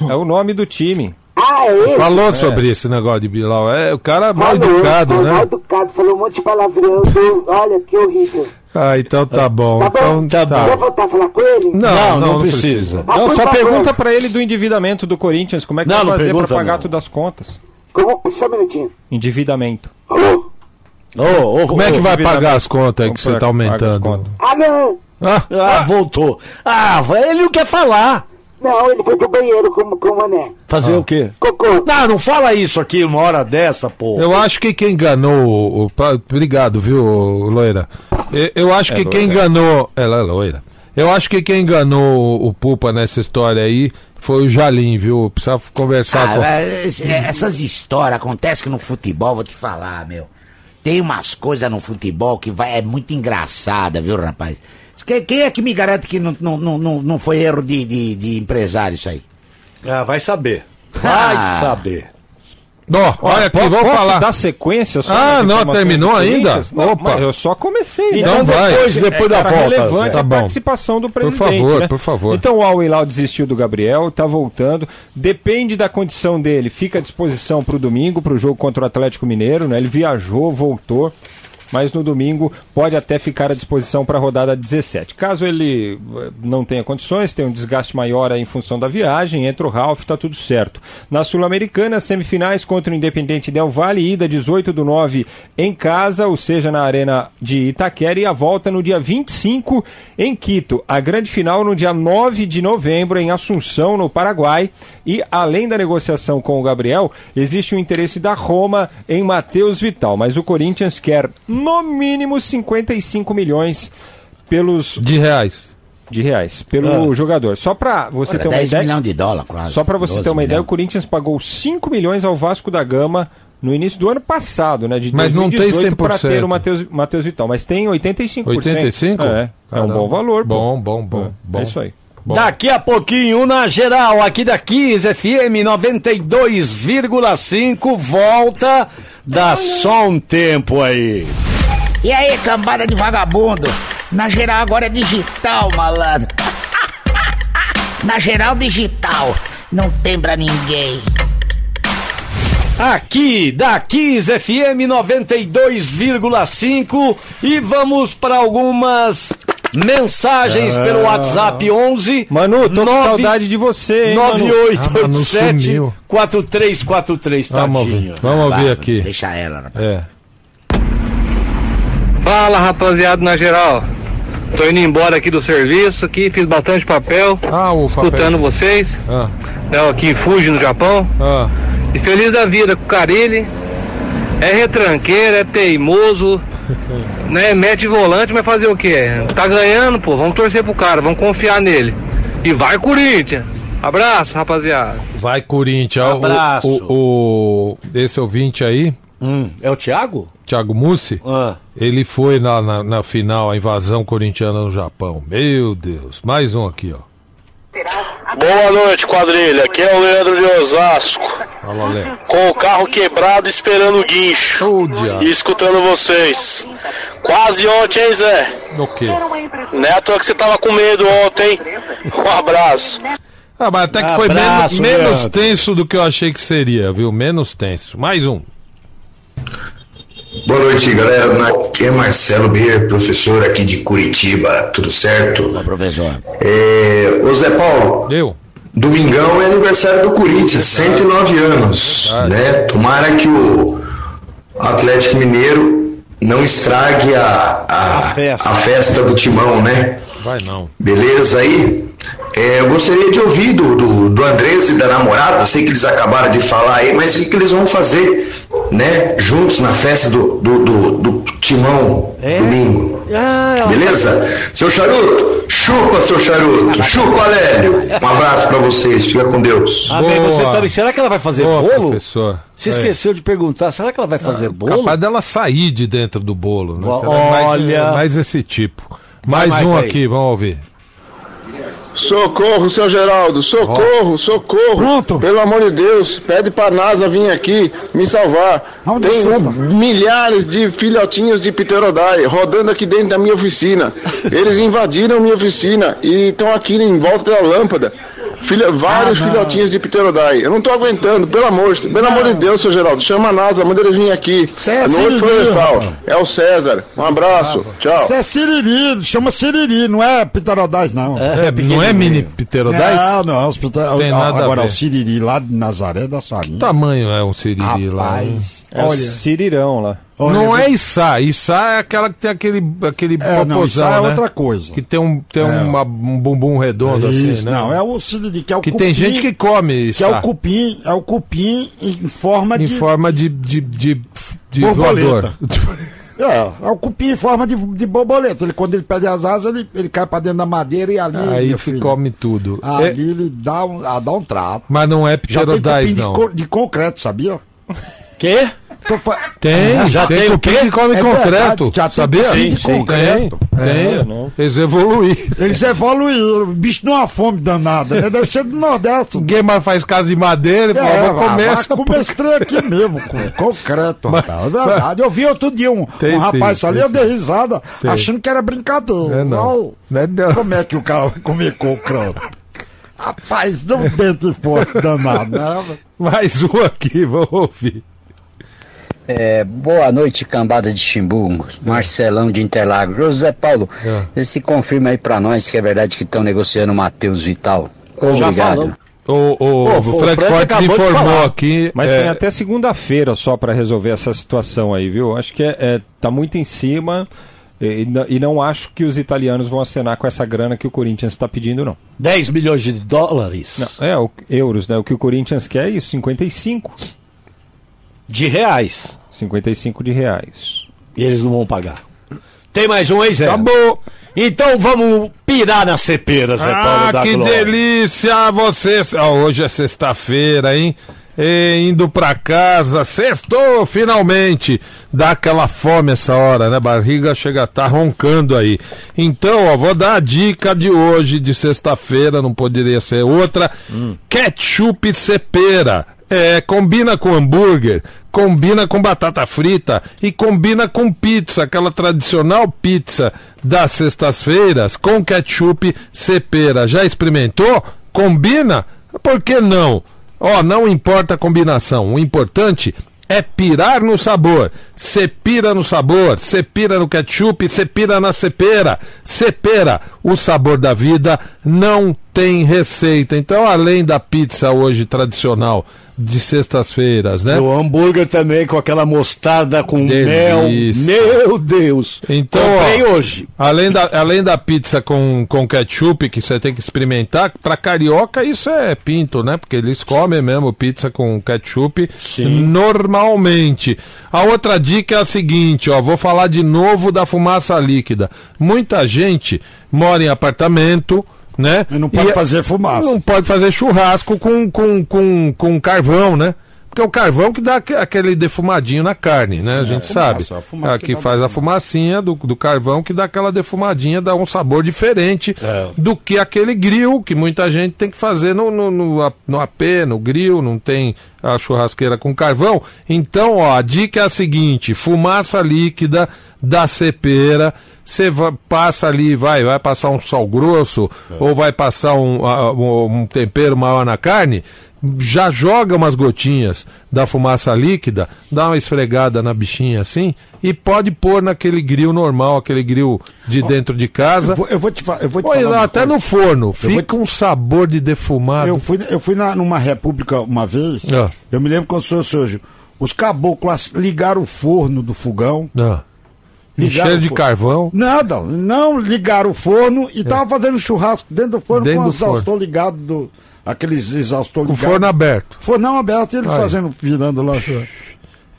É o nome do time. ah é? Falou sobre esse negócio de Bilal. É, o cara é mal Falou, educado, falou Mal né? educado, falou um monte de palavrão. (laughs) olha, que horrível. Ah, então tá bom. Tá bom? Então, tá Quer voltar a falar com ele? Não, Não, não, não precisa. Ah, Não, só favor. pergunta pra ele do endividamento do Corinthians. Como é que Não, vai não fazer pra pagar não. todas as contas? Como? Só um minutinho. Endividamento. Alô? Ô, ô, Como é que vai pagar as contas aí que você tá é aumentando? Ah, não. Ah, Ah, voltou. Ah, vai- ele não quer falar. Não, ele foi pro banheiro com, com o mané. Fazer o quê? Cocô. Não, não fala isso aqui uma hora dessa, pô. Eu acho que quem enganou o. Obrigado, viu, loira? Eu, eu acho que quem enganou. Ela é loira. Eu acho que quem enganou o Pupa nessa história aí foi o Jalim, viu? Precisava conversar Ah, com. é, é, essas histórias acontecem que no futebol, vou te falar, meu. Tem umas coisas no futebol que vai, é muito engraçada, viu, rapaz? Quem, é que me garante que não, não, não, não, não foi erro de, de, de empresário isso aí? Ah, vai saber. Vai Ah. saber. Ó, olha aqui, posso falar. dar sequência só Ah, não, terminou ainda? Não, Opa. eu só comecei. né? Então vai. depois, depois da Era volta. relevante Zé. Tá a bom. participação do Por presidente. favor, né? por favor. Então o Al Hilal desistiu do Gabriel, tá voltando. Depende da condição dele. Fica à disposição para o domingo, para o jogo contra o Atlético Mineiro. Né? Ele viajou, voltou. Mas no domingo pode até ficar à disposição para a rodada 17. Caso ele eh, não tenha condições, tenha um desgaste maior em função da viagem, entra o Ralf, tá tudo certo. Na Sul-Americana, semifinais contra o Independente Del Valle, ida 18 do 9 em casa, ou seja, na Arena de Itaquera, e a volta no dia 25 em Quito. A grande final no dia 9 de novembro em Assunção, no Paraguai. E além da negociação com o Gabriel, existe o interesse da Roma em Matheus Vital, mas o Corinthians quer no mínimo 55 milhões pelos De reais. de reais pelo jogador. Só para você Olha, ter uma 10 ideia, milhões de dólar, quase. só para você 12 ter uma ideia, o milhões. Corinthians pagou 5 milhões ao Vasco da Gama no início do ano passado, né, de Mas não tem 2018 para 100%. ter o Matheus Matheus Vital, mas tem 85%. 85? É, é um Caramba. bom valor. pô. Bom, bom, bom. É, bom. É isso aí. Bom. Daqui a pouquinho, na geral, aqui da Kiss FM 92,5, volta. Dá só um tempo aí. E aí, cambada de vagabundo? Na geral agora é digital, malandro. (laughs) Na geral digital. Não tem pra ninguém. Aqui da Kiss FM 92,5 e vamos para algumas mensagens pelo WhatsApp 11 Manu, tô com nove- saudade de você, hein, Manu? Ah, Manu 9887 sumiu. 4343, Vamos ouvir, tadinho. vamos ouvir Vai, aqui. Deixa ela. É. Fala rapaziada na geral. Tô indo embora aqui do serviço aqui, fiz bastante papel, Ah, o papel. escutando vocês. Ah, né, aqui em Fuji, no Japão. ah. E feliz da vida com o Carilli. É retranqueiro, é teimoso, (laughs) né? Mete volante, mas fazer o quê? Tá ganhando, pô. Vamos torcer pro cara, vamos confiar nele. E vai Corinthians! Abraço, rapaziada. Vai, Corinthians. O- Abraço. O, o- esse ouvinte aí, Hum, é o Thiago? Thiago Mussi, Ah. Ele foi na, na, na final, a invasão corintiana no Japão. Meu Deus. Mais um aqui, ó. Boa noite, quadrilha. Aqui é o Leandro de Osasco, Fala, Léo. com o carro quebrado esperando o guincho e escutando vocês. Quase ontem, hein, Zé? O quê? Não é que você tava com medo ontem. Um abraço. Ah, mas até que foi Abraço, menos, menos tenso do que eu achei que seria, viu? Menos tenso. Mais um. Boa noite, galera. Aqui é Marcelo Beer, professor aqui de Curitiba. Tudo certo? Ô, professor. É... Ô Zé Paulo, Deu? domingão é aniversário do Corinthians, 109 anos, né? Tomara que o Atlético Mineiro não estrague a, a, A festa. a festa do timão, né? Vai não. Beleza aí? É, eu gostaria de ouvir do, do, do Andrés e da namorada, sei que eles acabaram de falar aí, mas o que, que eles vão fazer, né? Juntos na festa do, do, do, do Timão domingo. Ah, ela- Beleza? Seu charuto, chupa, seu charuto, chupa, Lélio. Um abraço pra vocês, fica com Deus. Amém, Boa. você também. Será que ela vai fazer Boa, bolo? professor. Você É. esqueceu de perguntar, será que ela vai fazer bolo? Capaz dela sair de dentro do bolo, né? Ela é mais- olha. Mais, esse tipo. Mais, mais um aí. aqui, vamos ouvir. Socorro, seu Geraldo, socorro, socorro. Pronto. Pelo amor de Deus, pede pra NASA vir aqui me salvar. Aonde Tem um- milhares de filhotinhos de pterodai rodando aqui dentro da minha oficina. Eles invadiram minha oficina e estão aqui em volta da lâmpada. Filha, vários Ah, filhotinhos de pterodai. Eu não tô aguentando, pelo amor, pelo amor de Deus, seu Geraldo. Chama a NASA, manda eles virem aqui. Cê é no siriri, florestal. rapaz. É o César. Um abraço. Tchau. Isso é siriri, chama siriri, não é pterodais, não. É, não é mini pterodais? Não, não, os Tem nada a agora ver. o siriri lá de Nazaré da Sarinha. Que tamanho é um siriri lá? Rapaz, É o olha, Cirirão lá. Olha, não eu- é içá. Içá é aquela que tem aquele, aquele É, não, popozão, é né? outra coisa. Que tem um, tem É. uma- um bumbum redondo Isso, assim, né? Não, é o siriri, que é o Que cupim, tem gente que come que é o cupim, é o cupim em forma Em de forma de, de, de, de Borboleta. voador. É, é o cupim em forma de, de borboleta. Ele, quando ele perde as asas, ele, ele cai pra dentro da madeira e ali. Aí filho, come tudo. Ali É, ele dá um, ah, dá um trato. mas não é Já tem pterodais, cupim de, não. co- de concreto, sabia? Quê? Tô fa- Tem, Já tem, tem o que come É concreto. verdade, já tem sabia? de Tem, concreto. Tem, É, tem. Eles evoluíram. Eles evoluíram. O bicho não é uma fome danada, né? Deve ser do Nordeste. Ninguém mais faz casa de madeira. É, vai- vai essa comer esse trem aqui mesmo, com (laughs) concreto, rapaz. É verdade. Eu vi outro dia um, Tem um sim, rapaz ali, tem eu dei risada, Tem. achando que era brincadeira. É, não. Não. Não é não. Como é que o cara vai comer concreto? Rapaz, dá um dente forte danado, né? (laughs) Mais um aqui, vamos ouvir. É, boa noite, cambada de Chimbu, Marcelão de Interlagos. José Paulo, É. se confirma aí pra nós que é verdade que estão negociando o Matheus Vital. Obrigado. O, o, Pô, o Frank Frank Forte informou falar. aqui. Mas é, tem até segunda-feira só para resolver essa situação aí, viu? Acho que é, é- tá muito em cima e, e não acho que os italianos vão acenar com essa grana que o Corinthians está pedindo, não. 10 milhões de dólares Não, é, o, euros, né? O que o Corinthians quer é isso, 55. De reais. 55 de reais. E eles não vão pagar. Tem mais um aí, Zé? Acabou. Então vamos pirar na cepeira, Zé Paulo Ah, da que Glória. delícia você. Ah, hoje é sexta-feira, hein? E indo pra casa, sextou finalmente. Dá aquela fome essa hora, né? Barriga chega a tá roncando aí. Então, ó, vou dar a dica de hoje, de sexta-feira, não poderia ser outra. Ketchup cepera. É, combina com hambúrguer, combina com batata frita e combina com pizza, aquela tradicional pizza das sextas-feiras com ketchup cepera. Já experimentou? Combina? Por que não? Ó, não importa a combinação, o importante é pirar no sabor. Cepira no sabor, cepira no ketchup, cepira na cepera. Cepera, o sabor da vida não tem receita. Então, além da pizza hoje tradicional de sextas-feiras, né? O hambúrguer também com aquela mostarda com Delícia. mel. Meu Deus. Então, Comprei ó, hoje. Além da, além da pizza com, com ketchup, que você tem que experimentar, pra carioca isso é pinto, né? Porque eles comem mesmo pizza com ketchup normalmente. A outra dica é a seguinte, ó, vou falar de novo da fumaça líquida. Muita gente mora em apartamento, né? E não pode E- fazer fumaça. Não pode fazer churrasco com, com, com, com carvão, né? Porque é o carvão que dá aque- aquele defumadinho na carne, né? a gente sabe. fumaça, a fumaça Aqui que dá faz a fumacinha do, do carvão que dá aquela defumadinha, dá um sabor diferente É. do que aquele grill que muita gente tem que fazer no, no, no, a- no AP, no grill, não tem a churrasqueira com carvão. Então, ó, a dica é a seguinte: fumaça líquida da cepera. Você passa ali, vai, vai passar um sal grosso ou vai passar um, um- tempero maior na carne, já joga umas gotinhas da fumaça líquida, dá uma esfregada na bichinha assim e pode pôr naquele grill normal, aquele grill de dentro de casa. Eu vou, eu vou te, eu vou te Põe falar. até coisa. no forno, fica um sabor de defumado. Eu fui, eu fui na, numa república uma vez, Ah. eu me lembro quando sou Sérgio, os caboclos ligaram o forno do fogão. Ah. Cheiro de forno. carvão. Nada, não ligaram o forno e tava fazendo churrasco dentro do forno É. Dentro com o do forno. exaustor ligado, do, aqueles exaustor Com o forno aberto. Fornão aberto e ele Aí. fazendo, virando lá.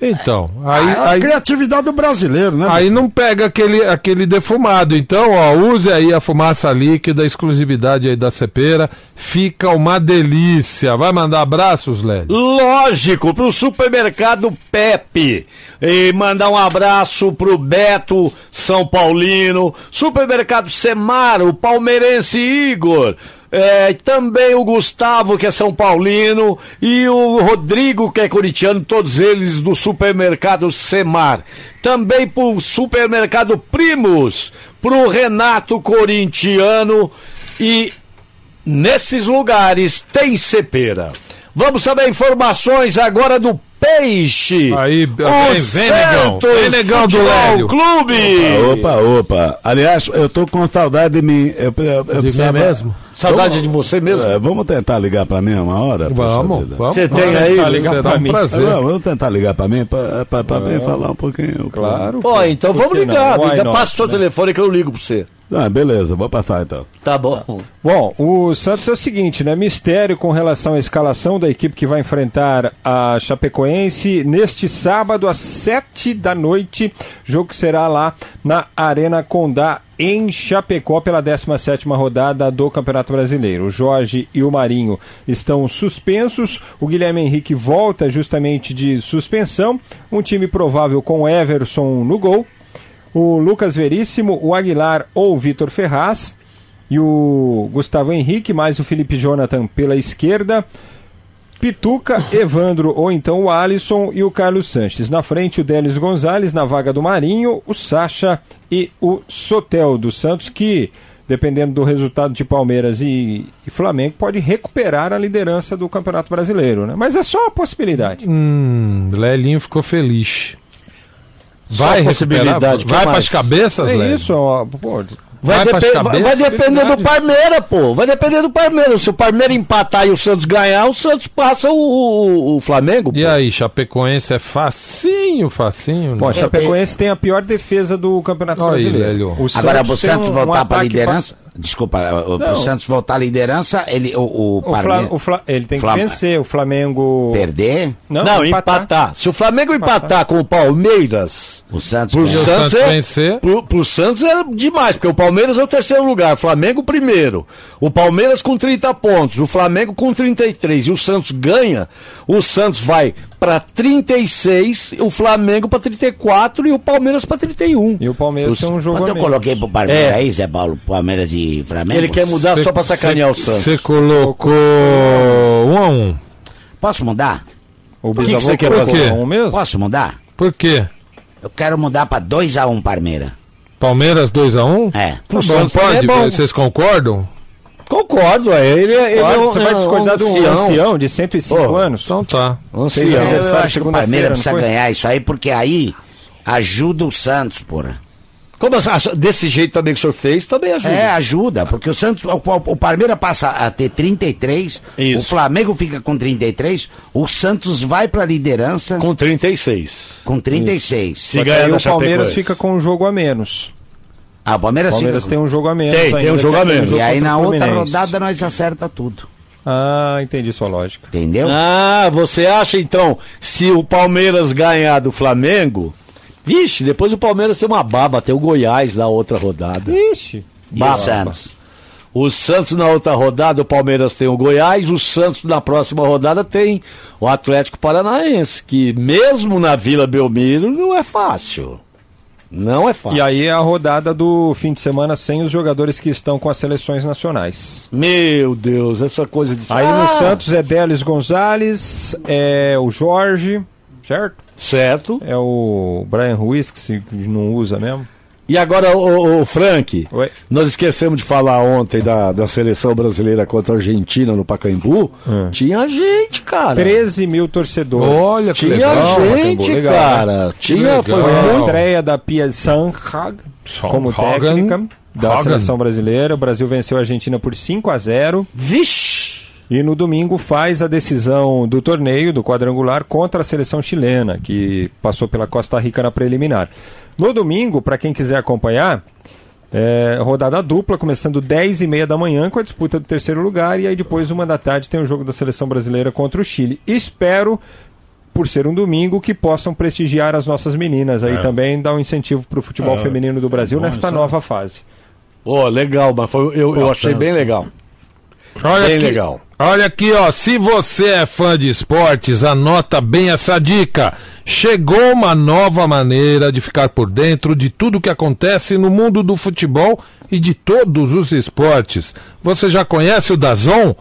Então, aí, Ah, a aí, criatividade do brasileiro, né? aí não pega aquele, aquele defumado. Então, ó, use aí a fumaça líquida, exclusividade aí da cepera. Fica uma delícia. Vai mandar abraços, Lélio? Lógico, pro supermercado Pepe. E mandar um abraço pro Beto São Paulino, supermercado Semar, o palmeirense Igor. É, também o Gustavo, que é São Paulino, e o Rodrigo, que é corintiano, todos eles do supermercado Semar. Também pro supermercado Primos, pro Renato Corintiano e Nesses lugares tem cepera. Vamos saber informações agora do Peixe. Aí, o vem, vem, negão. Santos Vem, negão do Lélio. Clube. Opa, opa. Aliás, eu tô com saudade de mim. Eu, eu, eu De mim mesmo? Saudade Vamos- de você mesmo? É, vamos tentar ligar pra mim uma hora? Vamos, vamos. Você tem Vamos aí? tentar ligar pra mim. prazer. Vamos, vamos tentar ligar pra mim, pra, pra, pra mim falar um pouquinho. Claro. Ó, então vamos não? ligar. Liga, passa o seu né? telefone que eu ligo pra você. Ah, beleza, vou passar então. Tá bom. Bom, o Santos é o seguinte, né? Mistério com relação à escalação da equipe que vai enfrentar a Chapecoense neste sábado às sete da noite. Jogo que será lá na Arena Condá em Chapecó pela 17ª rodada do Campeonato Brasileiro. O Jorge e o Marinho estão suspensos. O Guilherme Henrique volta justamente de suspensão. Um time provável com Everson no gol. O Lucas Veríssimo, o Aguilar ou o Vitor Ferraz e o Gustavo Henrique, mais o Felipe Jonathan pela esquerda. Pituca, Evandro ou então o Alisson e o Carlos Sanches. Na frente, o Délis Gonzalez, na vaga do Marinho, o Sacha e o Sotel do Santos, que, dependendo do resultado de Palmeiras e, e Flamengo, pode recuperar a liderança do Campeonato Brasileiro. Né? Mas é só uma possibilidade. Hum, Lelinho ficou feliz. Só Vai a possibilidade, vai mais? pras cabeças, É Lélio? isso, ó, pô, Vai, Vai depe- cabeças? vai depender do Palmeiras, pô. Vai depender do Palmeiras. Se o Palmeiras empatar e o Santos ganhar, o Santos passa o, o- o Flamengo. E pô. aí, Chapecoense é facinho, facinho. A né? Chapecoense tem a pior defesa do Campeonato Olha aí, Brasileiro. Lélio. O Agora, tem Santos um- um voltar pra ataque liderança. Desculpa, o, pro Não. Santos voltar à liderança, ele, o, o, O Fla- Palmeiras o Fla- ele tem que Flam- vencer. O Flamengo. perder, Não, empatar. Se o Flamengo empatar, com o Palmeiras, o Santos pro o. Santos, Santos é, vencer? pro, pro Santos é demais, porque o Palmeiras é o terceiro lugar, o Flamengo primeiro. O Palmeiras com 30 pontos, o Flamengo com 33 e o Santos ganha, o Santos vai pra 36, o Flamengo pra 34 e o Palmeiras pra 31. E o Palmeiras Pro- tem um jogo Quanto a eu menos. coloquei pro Palmeiras É. aí, Zé Paulo? Palmeiras e Flamengo? Ele quer mudar só pra sacanear o Santos. Você colocou um a um. Posso mudar? O que que você quer colocou fazer? um mesmo? Posso mudar? Por quê? Eu quero mudar pra 2x1 um, Palmeiras. Palmeiras 2x1? É. Tá Pro bom, Santos também pode, é vocês concordam? Concordo, é, ele, é- ele é Claro, um, você vai é um discordar do ancião. ancião de 105 Pô, anos? Então tá. Ancião. Eu acho que o Palmeiras não precisa ganhar isso aí, porque aí ajuda o Santos, porra. Como desse jeito também que o senhor fez, também ajuda. É, ajuda, porque o Santos, o, o- o Palmeiras passa a ter 33, Isso. o Flamengo fica com 33, o Santos vai pra liderança com, Com 36. 36. Se ganhar o Palmeiras fica com um jogo a menos. Ah, o Palmeiras, O Palmeiras tem um jogo a menos. Tem, tem um jogo é a menos. aquele E aí na outra rodada nós acerta tudo. Ah, entendi sua lógica. Entendeu? Ah, você acha então, se o Palmeiras ganhar do Flamengo, vixe, depois o Palmeiras tem uma baba, tem o Goiás na outra rodada. Ixi. e Baba. o Santos? O Santos na outra rodada, o Palmeiras tem o Goiás, o Santos na próxima rodada tem o Atlético Paranaense, que mesmo na Vila Belmiro não é fácil. Não é fácil. E aí é a rodada do fim de semana sem os jogadores que estão com as seleções nacionais. Meu Deus, essa coisa de Aí Ah, no Santos é Délis Gonzalez, é o Jorge, certo? Certo. É o Brian Ruiz, que se não usa mesmo. E agora, o, Frank, Oi. nós esquecemos de falar ontem da, da seleção brasileira contra a Argentina no Pacaembu. Hum. Tinha gente, cara. 13 mil torcedores. Olha que Tinha legal. gente, legal, cara. Que Tinha, legal. foi a estreia da Pia Sanhag como Hogan. técnica da Hogan. seleção brasileira. O Brasil venceu a Argentina por 5 a 0 Vixe! E no domingo faz a decisão do torneio, do quadrangular, contra a seleção chilena, que passou pela Costa Rica na preliminar. No domingo, para quem quiser acompanhar, é, rodada dupla, começando 10 e meia da manhã com a disputa do terceiro lugar, e aí depois, uma da tarde, tem o jogo da seleção brasileira contra o Chile. Espero, por ser um domingo, que possam prestigiar as nossas meninas aí também, dar um incentivo para o futebol feminino do Brasil nesta nova fase. Pô, legal, mas foi, eu, eu achei bem legal. Olha Bem aqui, legal. Olha aqui, ó. Se você é fã de esportes, anota bem essa dica. Chegou uma nova maneira de ficar por dentro de tudo que acontece no mundo do futebol e de todos os esportes. Você já conhece o Dazon?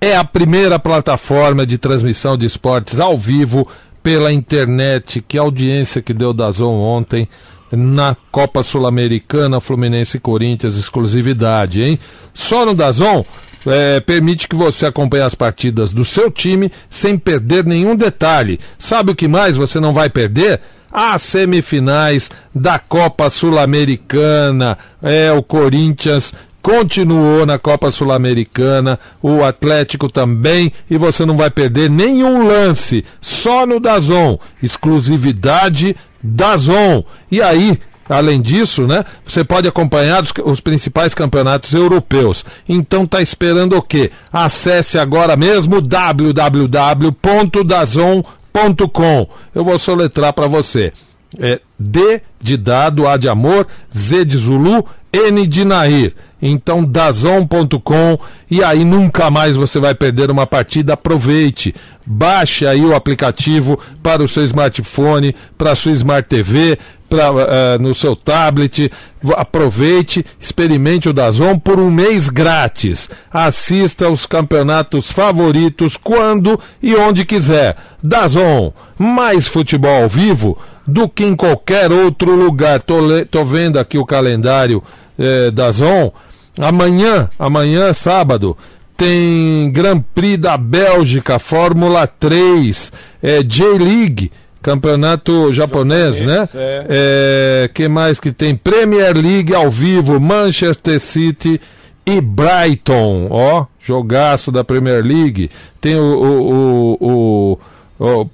É a primeira plataforma de transmissão de esportes ao vivo pela internet. Que audiência que deu o Dazon ontem na Copa Sul-Americana, Fluminense e Corinthians, exclusividade, hein? Só no Dazon é, permite que você acompanhe as partidas do seu time sem perder nenhum detalhe. Sabe o que mais você não vai perder? As semifinais da Copa Sul-Americana. É, o Corinthians continuou na Copa Sul-Americana, o Atlético também, e você não vai perder nenhum lance, só no Dazon, exclusividade Dazon. E aí, Além disso, né, você pode acompanhar os, os, principais campeonatos europeus. Então tá esperando o quê? Acesse agora mesmo www.dazon.com. Eu vou soletrar para você. É D de dado, A de amor, Z de Zulu, N de Nair. Então, dazon.com e aí nunca mais você vai perder uma partida. Aproveite, baixe aí o aplicativo para o seu smartphone, para a sua Smart TV, pra, uh, no seu tablet. Aproveite, experimente o Dazon por um mês grátis. Assista aos campeonatos favoritos quando e onde quiser. Dazon, mais futebol ao vivo do que em qualquer outro lugar. Tô, tô vendo aqui o calendário eh, Dazon. Amanhã, amanhã, sábado, tem Grand Prix da Bélgica, Fórmula 3, é, J-League, campeonato japonês, japonês né? É. É, que mais que tem? Premier League ao vivo, Manchester City e Brighton, ó, jogaço da Premier League. Tem o, o, o, o uh,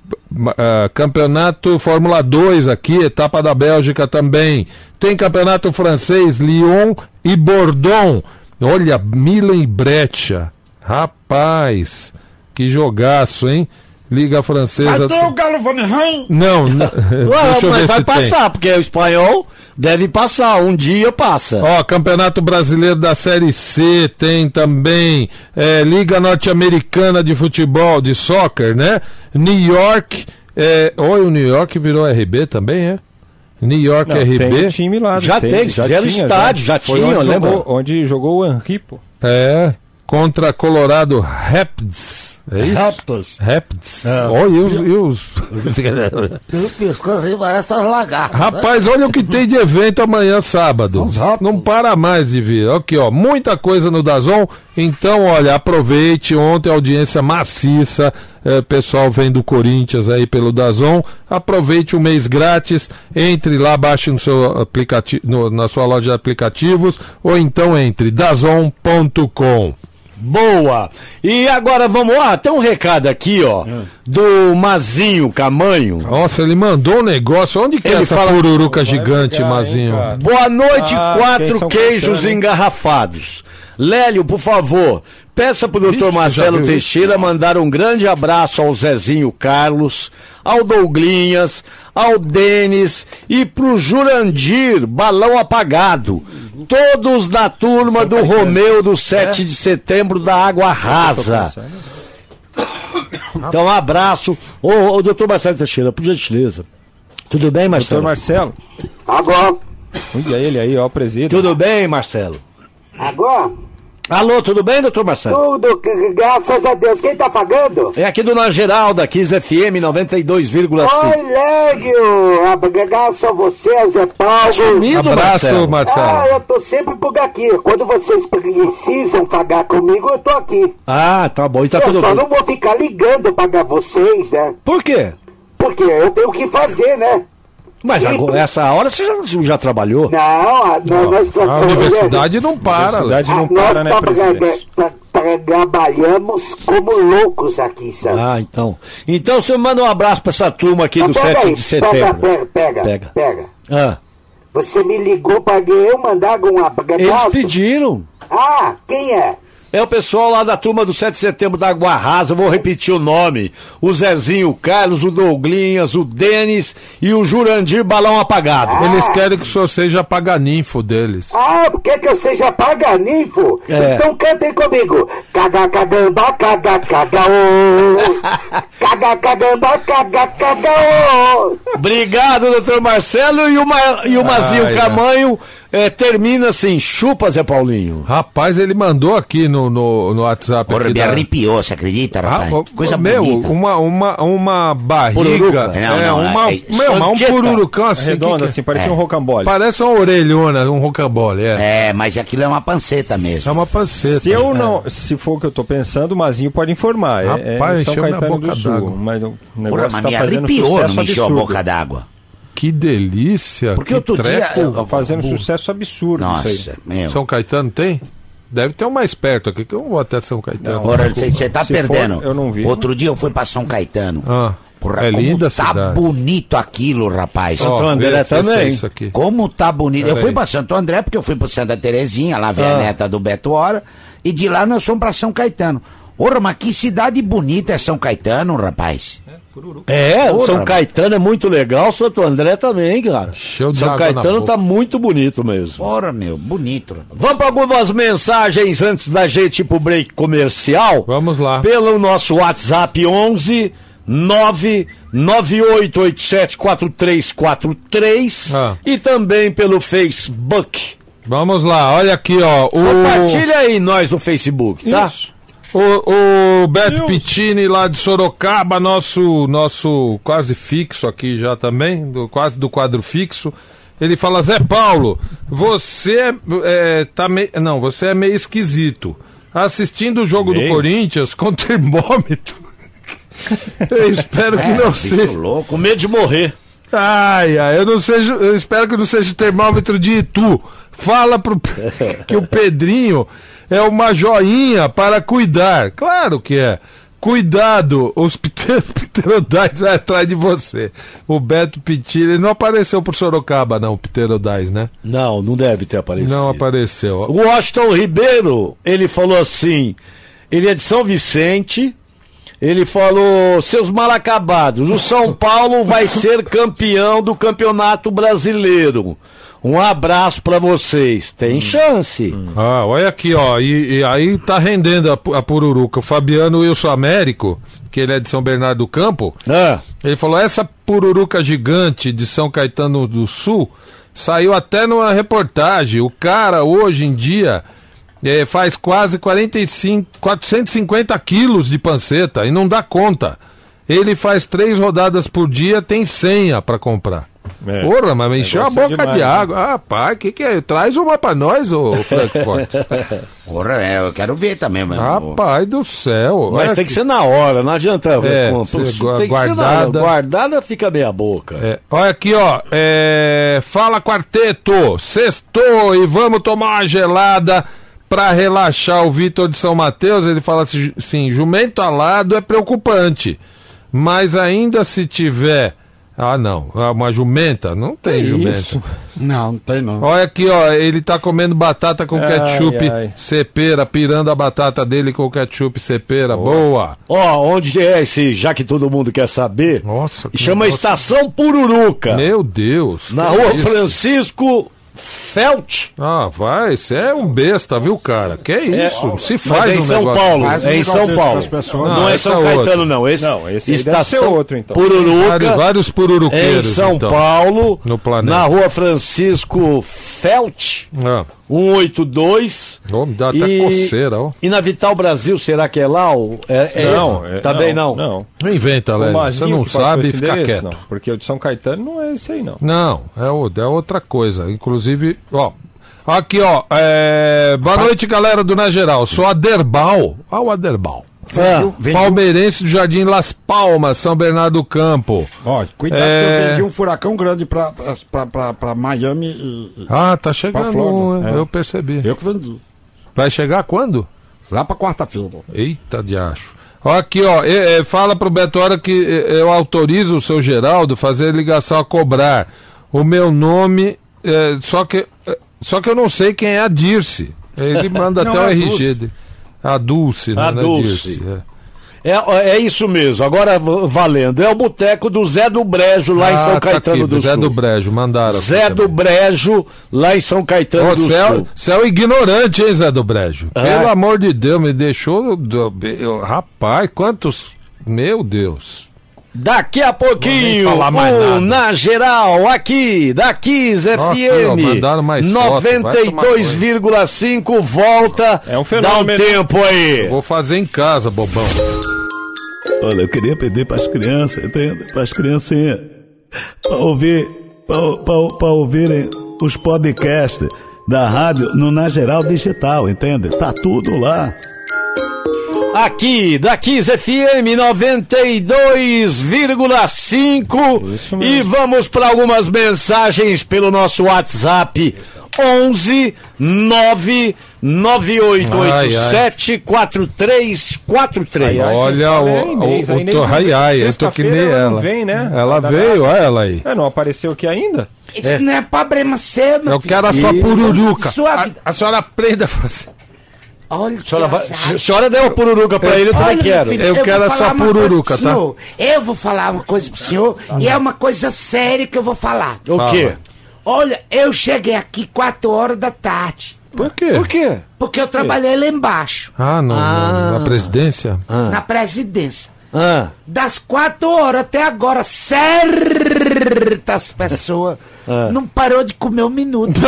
campeonato Fórmula 2 aqui, etapa da Bélgica também. Tem campeonato francês, Lyon e Bordeaux. Olha, Milan e Breccia. Rapaz, que jogaço, hein? Liga Francesa. Vai ter o Galo Van Rijn? Não, (laughs) não deixa eu mas ver vai se passar, tem. porque o espanhol deve passar, um dia passa. Ó, Campeonato Brasileiro da Série C tem também, é, Liga Norte-Americana de Futebol, de Soccer, né? New York, é, oi, o New York virou RB também, é? New York Não, RB. Tem um time lá. Já tem, já fizeram tinha, estádio, já, já tinha, onde jogou, onde jogou o Henri, pô. É, contra Colorado Rapids. É isso? Raptors. Raptors. É. Olha, e os. E os... (laughs) Pelo pescoço aí parece umas lagartas. Rapaz, olha o que tem de evento amanhã, sábado. Não para mais de vir. Aqui, ó, muita coisa no Dazon. Então, olha, aproveite. Ontem audiência maciça. É, pessoal vem do Corinthians aí pelo Dazon. Aproveite o mês grátis. Entre lá, baixe no seu aplicativo, no, na sua loja de aplicativos. Ou então entre dazon.com. Boa! E agora vamos lá, tem um recado aqui, ó, é. do Mazinho Camanho. Nossa, ele mandou um negócio. Onde que é ele é essa fala... pururuca gigante, pegar, Mazinho? Hein, Boa noite, ah, quatro queijos engarrafados. Lélio, por favor, peça pro doutor Marcelo Teixeira isso? mandar um grande abraço ao Zezinho Carlos, ao Douglinhas, ao Denis e pro Jurandir, balão apagado. Todos da turma do Romeu do 7 é? de setembro da Água Rasa. Então, um abraço. Ô, ô doutor Marcelo Teixeira, por gentileza. Tudo bem, Marcelo? Doutor Marcelo. Agora. Olha ele aí, ó, o presidente. Tudo bem, Marcelo? Agora. Alô, tudo bem, doutor Marcelo? Tudo, graças a Deus. Quem tá pagando? É aqui do Na Geral, da Kiss FM 92,5. Oi, Légio! Abraço a você, Zé Paulo. Tá sumido, Abraço, Marcelo. Marcelo. Ah, eu tô sempre por aqui. Quando vocês precisam pagar comigo, eu tô aqui. Ah, tá bom. E tá eu tudo só bem. não vou ficar ligando pagar vocês, né? Por quê? Porque eu tenho que fazer, né? Mas agora, essa hora você já, já trabalhou? Não, a, não, nós a universidade não para. A universidade não para, né, presidente? trabalhamos como loucos aqui, sabe? Ah, então. Então você manda um abraço pra essa turma aqui do 7 aí, de setembro. Pega, pega, pega. pega. Ah. Você me ligou pra eu mandar um abraço? Eles pediram. Ah, quem é? É o pessoal lá da turma do 7 de setembro da Água Rasa, vou repetir o nome. O Zezinho, o Carlos, o Douglinhas, o Denis e o Jurandir Balão Apagado. Ah. Eles querem que o senhor seja paganinfo deles. Ah, quer que eu seja paganinfo? É. Então cantem comigo. Caga, cagamba, caga, (laughs) caga. Caga, cagamba, caga, caga. Obrigado, doutor Marcelo e o, Ma... e o Mazinho Camanho. É, termina assim, chupa, Zé Paulinho. Rapaz, ele mandou aqui no no, no, no WhatsApp Porra, aqui me da- arrepiou, você acredita, rapaz? Ah, Coisa meu, bonita. uma, uma, uma barriga. Não, é, não, uma, é- meu, mas um pururucão assim. Redonda, que assim, parecia É. um rocambole. Parece uma orelhona, um rocambole, é. É, mas aquilo é uma panceta mesmo. É uma panceta. Se eu não, se for o que eu tô pensando, o Mazinho pode informar. É- Rapaz, é, São Caetano boca do Sul. Mas o Porra, negócio mas tá me fazendo arrepiou, sucesso não me encheu a absurdo. boca d'água. Que delícia. Porque que outro dia eu- Fazendo sucesso absurdo isso aí. Nossa, meu. São Caetano tem? Deve ter um mais perto aqui, que eu não vou até São Caetano. Você você tá Se for, perdendo. eu não vi. Outro dia eu fui pra São Caetano. Ah, Porra, é como linda a tá cidade. bonito aquilo, rapaz. Santo André é também. Isso aqui. Como tá bonito. Eu Peraí. fui pra Santo André porque eu fui pro Santa Terezinha, lá ver a Ah. neta do Beto Hora. E de lá nós fomos pra São Caetano. Porra, mas que cidade bonita é São Caetano, rapaz. É, Porra, São mano. Caetano é muito legal, Santo André também, cara. De São Caetano tá muito bonito mesmo. Porra, meu, bonito. Vamos para algumas mensagens antes da gente ir pro break comercial. Vamos lá. Pelo nosso WhatsApp 11 998874343 Ah. e também pelo Facebook. Vamos lá, olha aqui, ó. O, Compartilha aí nós no Facebook, tá? O, o Beto Pittini lá de Sorocaba, nosso, nosso quase fixo aqui já também, do, quase do quadro fixo. Ele fala, Zé Paulo, você é, tá meio. Não, você é meio esquisito. Assistindo o jogo do Meio? Corinthians com (laughs) termômetro. Eu espero que É, não seja. louco. Com medo de morrer. Ai, ai, eu não seja, eu espero que não seja o termômetro de Itu. Fala pro (laughs) que o Pedrinho é uma joinha para cuidar. Claro que é. Cuidado, os (laughs) pter- pterodais vai atrás de você. O Beto Pitti, ele não apareceu por Sorocaba, não, o pterodais, né? Não, não deve ter aparecido. Não apareceu. O Washington Ribeiro, ele falou assim: ele é de São Vicente. Ele falou, seus mal acabados, o São Paulo vai ser campeão do Campeonato Brasileiro. Um abraço pra vocês. Tem chance. Ah, olha aqui, ó. E, e aí tá rendendo a, a pururuca. O Fabiano Wilson Américo, que ele é de São Bernardo do Campo, Ah, Ele falou: essa pururuca gigante de São Caetano do Sul saiu até numa reportagem. O cara, hoje em dia, eh, faz quase 45, 450 quilos de panceta e não dá conta. Ele faz três rodadas por dia, tem senha pra comprar. É. Porra, mas me encheu a Negócio boca demais, de né? água. Ah, pai, que que é? Traz uma pra nós, ô (laughs) Frank Fox. Porra, é, eu quero ver também, mano. Rapaz do céu. mas tem que ser na hora, não adianta. É, ser tem gua- que ser na hora. guardada. Guardada fica meia boca. É, olha aqui, ó. é, fala quarteto, sextou e vamos tomar uma gelada pra relaxar. O Vitor de São Mateus, ele fala assim, jumento alado é preocupante, mas ainda se tiver... Ah, não, ah, uma jumenta? Não tem Que jumenta. isso? Não, não tem não. Olha aqui, ó, ele tá comendo batata com Ai, ketchup ai. cepera, pirando a batata dele com ketchup cepera. Boa. Ó, onde é esse, já que todo mundo quer saber? Nossa, que Chama negócio- Estação Pururuca. Meu Deus. Na rua isso? Francisco Felt. Ah, vai, você é um besta, viu, cara? Que isso? Se Mas faz é em um São negócio Paulo. Faz um É em São Paulo. Não, Não, é São é. Caetano, não. Esse, Não, esse Estação ser outro, então. Pururuca. Vários, vários Em pururuqueiros. São então. Paulo, No planeta. na rua Francisco Felt, Ah, 182. ó, me dá até E- coceira, ó. E na Vital Brasil, será que é lá? É, é Não, é- Também não. Não. Não inventa, Léo. Você não sabe, fica endereço? quieto. Não, porque o de São Caetano não é esse aí, não. Não, é, o- é outra coisa. Inclusive, ó. Aqui, ó. é, Boa noite, galera do Na Geral. Sou Aderbal. Olha o Aderbal. Ah, Palmeirense do Jardim Las Palmas, São Bernardo do Campo. Ó, cuidado É. que eu vendi um furacão grande pra, pra, pra, pra Miami e. Ah, tá chegando. É. Eu percebi. Eu que vendi. Vai chegar quando? Lá pra quarta-feira. Eita de acho. Aqui, ó, é, é, fala pro Beto Hora que é, eu autorizo o seu Geraldo fazer ligação a cobrar. O meu nome, é, só, que, é, só que eu não sei quem é a Dirce. Ele manda (laughs) Não, até o é RG dele. A Dulce, A não é Dulce. É. É, é isso mesmo, agora valendo. É o boteco do Zé do Brejo, lá em Ah, São tá Caetano aqui, do Zé Sul. do Brejo, mandaram. Zé do. Brejo, lá em São Caetano Ô, do céu, Sul. céu ignorante, hein, Zé do Brejo? Ah. Pelo amor de Deus, me deixou. do- eu- rapaz, quantos. Meu Deus. Daqui a pouquinho, o nada. Na Geral, aqui, da Kiss FM, mandaram mais foto, vai tomar 92,5, volta, É um dá um fenômeno. tempo aí. Vou fazer em casa, bobão. Olha, eu queria pedir para as crianças, entende? Para as criancinhas, para ouvir, para ouvirem os podcasts da rádio no Na Geral Digital, entende? Tá tudo lá. Aqui, da Kiss FM 92,5 e vamos para algumas mensagens pelo nosso WhatsApp 11 99887 4343. Olha o, o, o, ai, ai, eu tô que nem ela ela. vem, né? Ela veio, olha ela aí. É, não apareceu aqui ainda? Isso não é problema seu, meu Eu filho. quero a sua pururuca. Sua A, a senhora aprenda a fazer. Olha, A senhora, vai- se a senhora deu a pururuca pra ele, eu também quero. filho, Eu vou quero a sua uma pururuca, tá? senhor. Eu vou falar uma coisa pro senhor e é uma coisa séria que eu vou falar. O Fala. quê? Olha, eu cheguei aqui 4 horas da tarde. Por quê? Por quê? Porque eu trabalhei lá embaixo, Ah, não, Ah. na presidência? na presidência. Ah, Das 4 horas até agora, certas pessoas (laughs) Ah. não parou de comer um minuto. (laughs)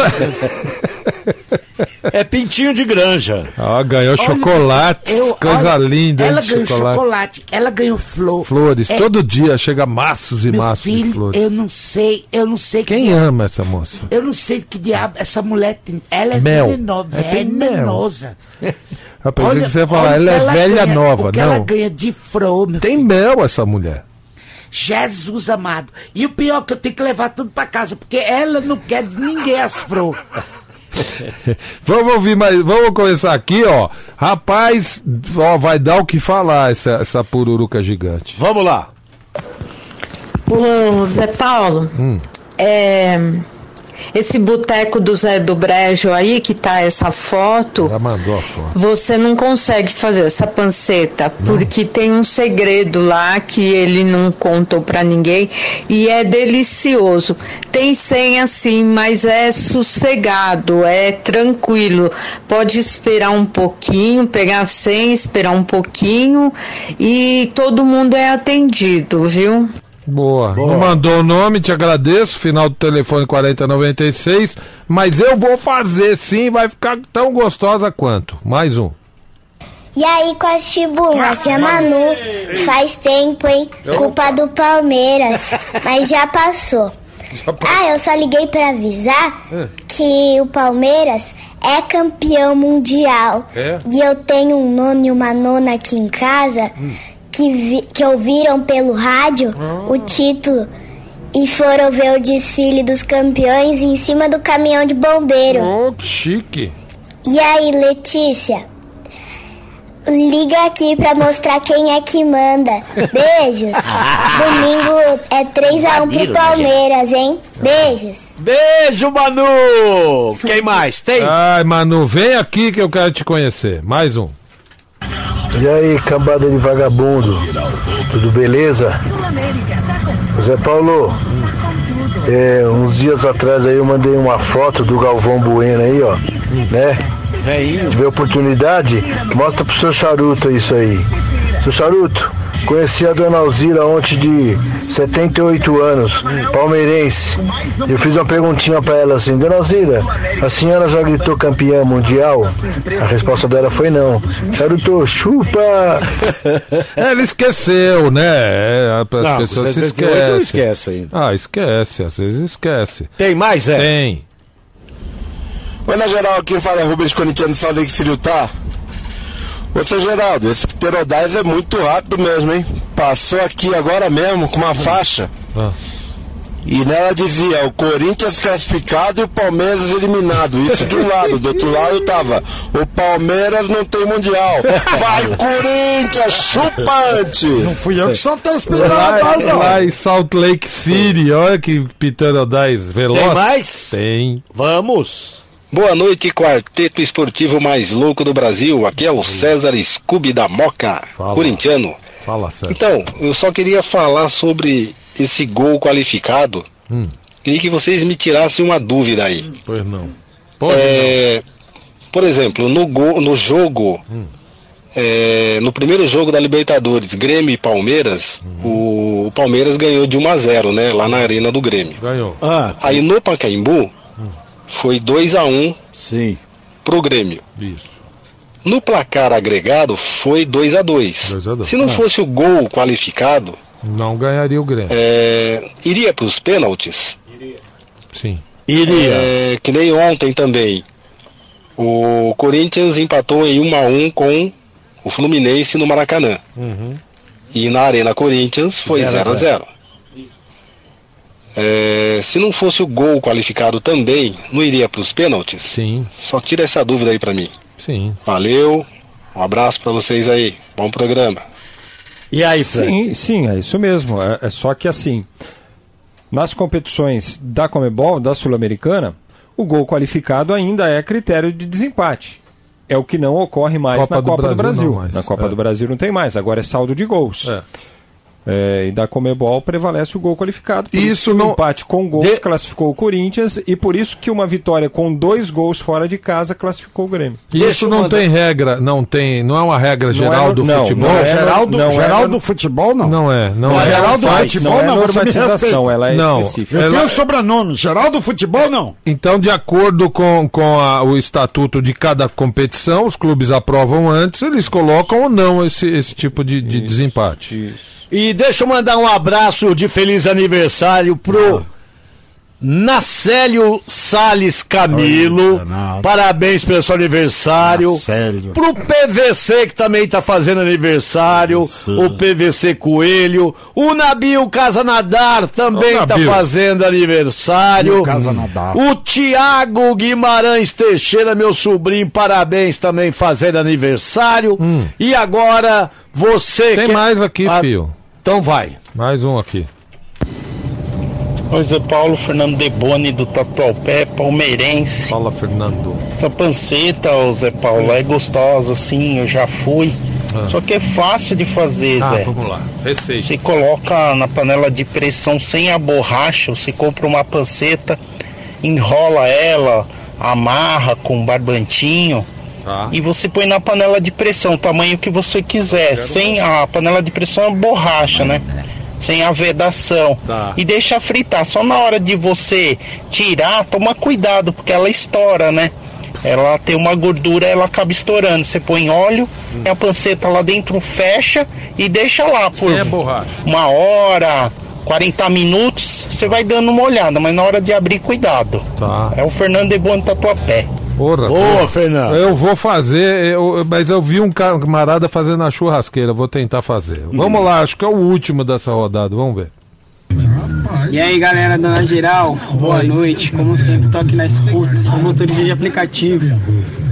é pintinho de granja. Ah, ganhou Olha, chocolate, eu- coisa olha, linda, Ela de ganhou chocolate. chocolate. ela ganhou flor. Flores, É, todo dia chega maços e Meu maços de filho, flores. eu não sei, eu não sei Quem diabo- ama essa moça? Eu não sei que diabo essa mulher tem. Ela é Mel. venenosa, É, venenosa. (laughs) Eu pensei que você ia falar, olha ela o é que velha ganha- nova, o que ela não. ganha de flor, Tem mel essa mulher. Jesus amado. E o pior é que eu tenho que levar tudo pra casa, porque ela não quer de ninguém as flores. (laughs) Vamos ouvir mais, vamos começar aqui, ó. Rapaz, ó, vai dar o que falar essa, essa pururuca gigante. Vamos lá. Ô, Zé Paulo, é, esse boteco do Zé do Brejo aí, que tá essa foto, Ela mandou a foto. você não consegue fazer essa panceta, porque tem um segredo lá que ele não contou pra ninguém e é delicioso. Tem senha sim, mas é sossegado, é tranquilo. Pode esperar um pouquinho, pegar a senha, esperar um pouquinho e todo mundo é atendido, viu? Boa. Não mandou o nome, te agradeço. Final do telefone 4096. Mas eu vou fazer sim, vai ficar tão gostosa quanto. Mais um. E aí, Cochibunga, aqui é a Manu. Faz tempo, hein? Culpa do Palmeiras. (laughs) Mas já passou. Ah, eu só liguei pra avisar que o Palmeiras é campeão mundial. É? E eu tenho um nono e uma nona aqui em casa que, vi- que ouviram pelo rádio o título e foram ver o desfile dos campeões em cima do caminhão de bombeiro. Oh, que chique. E aí, Letícia? Liga aqui pra mostrar quem é que manda. (laughs) Beijos. Domingo é 3x1 pro Invadiram, Palmeiras, hein? Beijos. Beijo, Manu! Quem mais? Tem? Ai, Manu, vem aqui que eu quero te conhecer. Mais um. E aí, cambada de vagabundo, tudo beleza? Zé Paulo, é, uns dias atrás aí eu mandei uma foto do Galvão Bueno aí, ó, né? Se tiver oportunidade, mostra pro seu charuto isso aí. Seu charuto, conheci a dona Alzira ontem de 78 anos, palmeirense. Eu fiz uma perguntinha pra ela assim, dona Alzira, a senhora já gritou campeã mundial? A resposta dela foi não. Charuto, chupa! (laughs) Ele esqueceu, né? É, As Não, pessoas se 78 esquecem. esquece ainda. Ah, esquece, às vezes esquece. Tem mais, é? Tem. Oi, na geral, aqui fala é Rubens Corintiano São Lake City, Utah. Ô, seu Geraldo, esse pterodais é muito rápido mesmo, hein? Passou aqui agora mesmo com uma faixa. E nela dizia o Corinthians classificado e o Palmeiras eliminado. Isso de um lado, do outro lado tava o Palmeiras não tem mundial. Vai Corinthians, chupante! Não fui eu que soltei os Lá, lá em Salt Lake City, olha que pterodais veloz. Tem mais? Tem. Vamos. Boa noite, quarteto esportivo mais louco do Brasil. Aqui é o César Scooby da Moca, Fala. corintiano. Fala, Sérgio. Então, eu só queria falar sobre esse gol qualificado. Hum. Queria que vocês me tirassem uma dúvida aí. Pois não. É, por exemplo, no, go- no jogo é, no primeiro jogo da Libertadores, Grêmio e Palmeiras, o, o Palmeiras ganhou de 1 a 0 né? Lá na arena do Grêmio. Ganhou. Ah, Aí no Pacaembu foi 2 a 1 Sim. pro Grêmio. Isso. No placar agregado foi 2 a 2 2 a 2. Se não Ah. fosse o gol qualificado, Não ganharia o Grêmio. é, iria para os pênaltis. Sim. É, que nem ontem também. O Corinthians empatou em 1 a 1 com o Fluminense no Maracanã. Uhum. E na Arena Corinthians foi 0 a 0 É, se não fosse o gol qualificado também, não iria para os pênaltis? Sim. Só tira essa dúvida aí para mim. Sim. Valeu, um abraço para vocês aí. Bom programa. E aí, Sim, sim, é isso mesmo. É, é só que assim, nas competições da Comebol, da Sul-Americana, o gol qualificado ainda é critério de desempate. É o que não ocorre mais Copa na do Copa do Brasil Brasil. não mais. Na Copa É. do Brasil não tem mais, agora é saldo de gols. É, e da Comebol prevalece o gol qualificado. Por isso, que o empate com gols classificou o Corinthians e por isso que uma vitória com dois gols fora de casa classificou o Grêmio. E Isso não tem regra, não tem, não é uma regra Não geral é do no- não, futebol. não é Geral do- não é geral do futebol não. Não é, não, Não, é. geral do faz, futebol não é não, você me normatização, respeita. ela é Não, específica. Eu ela- tenho sobrenome, geral do futebol não. Então, de acordo com, com a- o estatuto de cada competição, os clubes aprovam antes, eles colocam ou não esse, esse tipo de, de desempate. E deixa eu mandar um abraço de feliz aniversário pro Nacélio Sales Camilo. Parabéns pelo seu aniversário. Pro PVC que também tá fazendo aniversário. O PVC Coelho. O Nabil Casanadar também Ô, tá fazendo aniversário. O Tiago Guimarães Teixeira, meu sobrinho, parabéns também fazendo aniversário. E agora você Hum. Tem quer- mais aqui, Ah, fio. Então vai. Mais um aqui. Oi, Zé Paulo, Fernando Deboni do Tatuapé, palmeirense. Fala, Fernando. Essa panceta, ô Zé Paulo, é gostosa, sim, eu já fui. Ah. Só que é fácil de fazer, Ah, Zé. vamos lá. Receita. Você coloca na panela de pressão sem a borracha, você compra uma panceta, enrola ela, amarra com um barbantinho. Tá. E você põe na panela de pressão, o tamanho que você quiser. Sem a panela de pressão é borracha, né? Sem a vedação. Tá. E deixa fritar. Só na hora de você tirar, toma cuidado, porque ela estoura, né? Ela tem uma gordura, ela acaba estourando. Você põe óleo, Hum. a panceta lá dentro fecha e deixa lá por Sem a borracha. uma hora, 40 minutos. Você vai dando uma olhada, mas na hora de abrir, cuidado. Tá. É o Fernando de Bono Tatuapé. Porra, Boa. Fernando. Eu vou fazer, eu- mas eu vi um camarada fazendo na churrasqueira, vou tentar fazer. Vamos lá, acho que é o último dessa rodada, vamos ver. E aí galera da Geral, boa noite. Como sempre, tô aqui na escuta, sou motorista de aplicativo.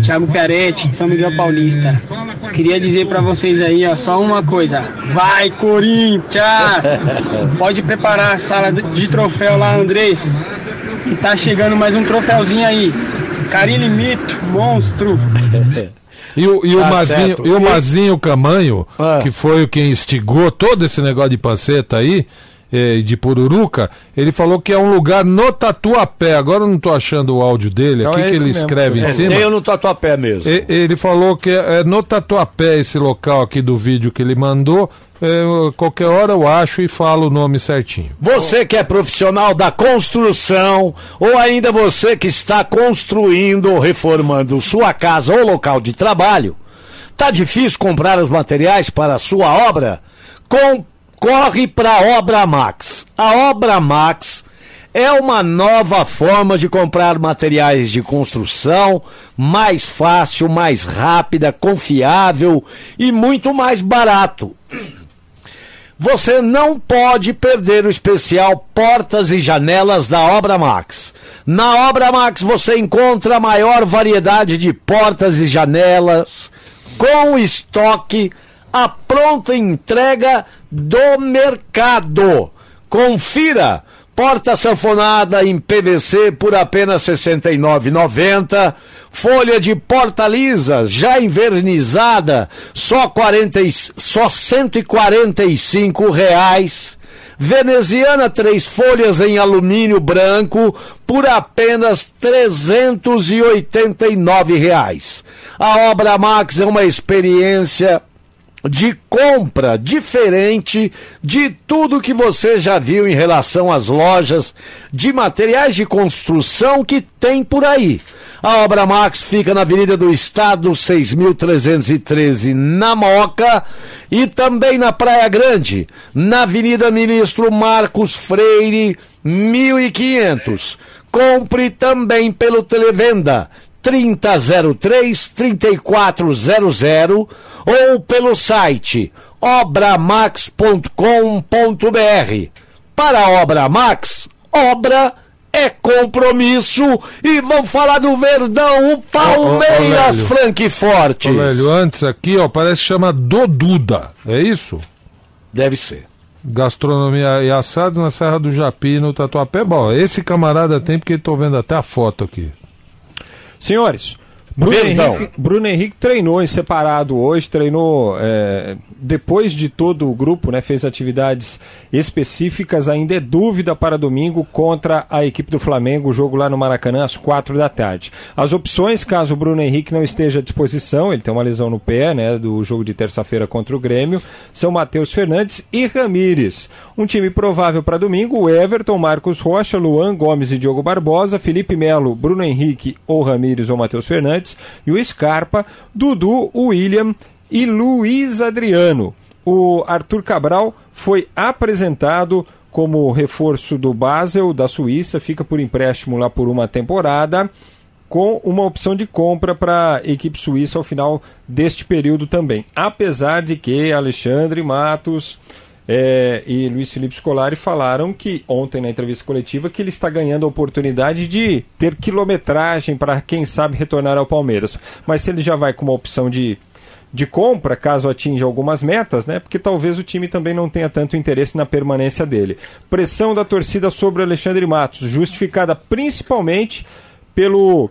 Thiago Piaretti, de São Miguel Paulista. Queria dizer pra vocês aí, ó, só uma coisa. Vai, Corinthians! Pode preparar a sala de- de troféu lá, Andrés. Que tá chegando mais um troféuzinho aí. Carilli Mito, monstro. E o, e o, Tá Mazinho, e o Mazinho Camanho, Ah. que foi o quem instigou todo esse negócio de panceta aí, eh, de Pururuca, ele falou que é um lugar no Tatuapé. Agora eu não tô achando o áudio dele Então aqui, é que ele mesmo. escreve em É, cima. Tem eu no Tatuapé mesmo. Ele falou que é no Tatuapé esse local aqui do vídeo que ele mandou. Qualquer hora eu acho e falo o nome certinho. Você que é profissional da construção ou ainda você que está construindo ou reformando sua casa ou local de trabalho, tá difícil comprar os materiais para a sua obra? Com- corre para a Obra Max. A Obra Max é uma nova forma de comprar materiais de construção, mais fácil, mais rápida, confiável e muito mais barato. Você não pode perder o especial Portas e Janelas da Obra Max. Na Obra Max você encontra a maior variedade de portas e janelas com estoque a pronta entrega do mercado. Confira! Porta sanfonada em PVC por apenas R$ 69,90. Folha de porta lisa já invernizada, só, 40, e- só 145 reais. Veneziana três folhas em alumínio branco por apenas 389 reais. A Obra Max é uma experiência de compra diferente de tudo que você já viu em relação às lojas de materiais de construção que tem por aí. A Obra Max fica na Avenida do Estado, 6.313, na Moca, e também na Praia Grande, na Avenida Ministro Marcos Freire, 1500. Compre também pelo Televenda 3003 3400 ou pelo site obramax.com.br. Para a Obra Max, obra é compromisso e vamos falar do Verdão, o Palmeiras. Frank Forte. Ô, Lélio, antes aqui, ó, parece que chama Doduda. É isso? Deve ser. Gastronomia e assados na Serra do Japi, no Tatuapé. Bom, esse camarada tem porque tô vendo até a foto aqui. Senhores, Bruno. Henrique, Bruno Henrique treinou em separado hoje, treinou é, depois de todo o grupo, né, fez atividades específicas. Ainda é dúvida para domingo contra a equipe do Flamengo, o jogo lá no Maracanã às quatro da tarde. As opções, caso o Bruno Henrique não esteja à disposição, ele tem uma lesão no pé, né, do jogo de terça-feira contra o Grêmio, são Matheus Fernandes e Ramires. Um time provável para domingo: Everton, Marcos Rocha, Luan Gomes e Diogo Barbosa, Felipe Melo, Bruno Henrique ou Ramires ou Matheus Fernandes e o Scarpa, Dudu, William e Luiz Adriano. O Arthur Cabral foi apresentado como reforço do Basel da Suíça, fica por empréstimo lá por uma temporada, com uma opção de compra para a equipe suíça ao final deste período também. Apesar de que Alexandre Matos é, e Luiz Felipe Scolari falaram que ontem na entrevista coletiva que ele está ganhando a oportunidade de ter quilometragem para quem sabe retornar ao Palmeiras. Mas se ele já vai com uma opção de de compra, caso atinja algumas metas, né? Porque talvez o time também não tenha tanto interesse na permanência dele. Pressão da torcida sobre Alexandre Matos, justificada principalmente pelo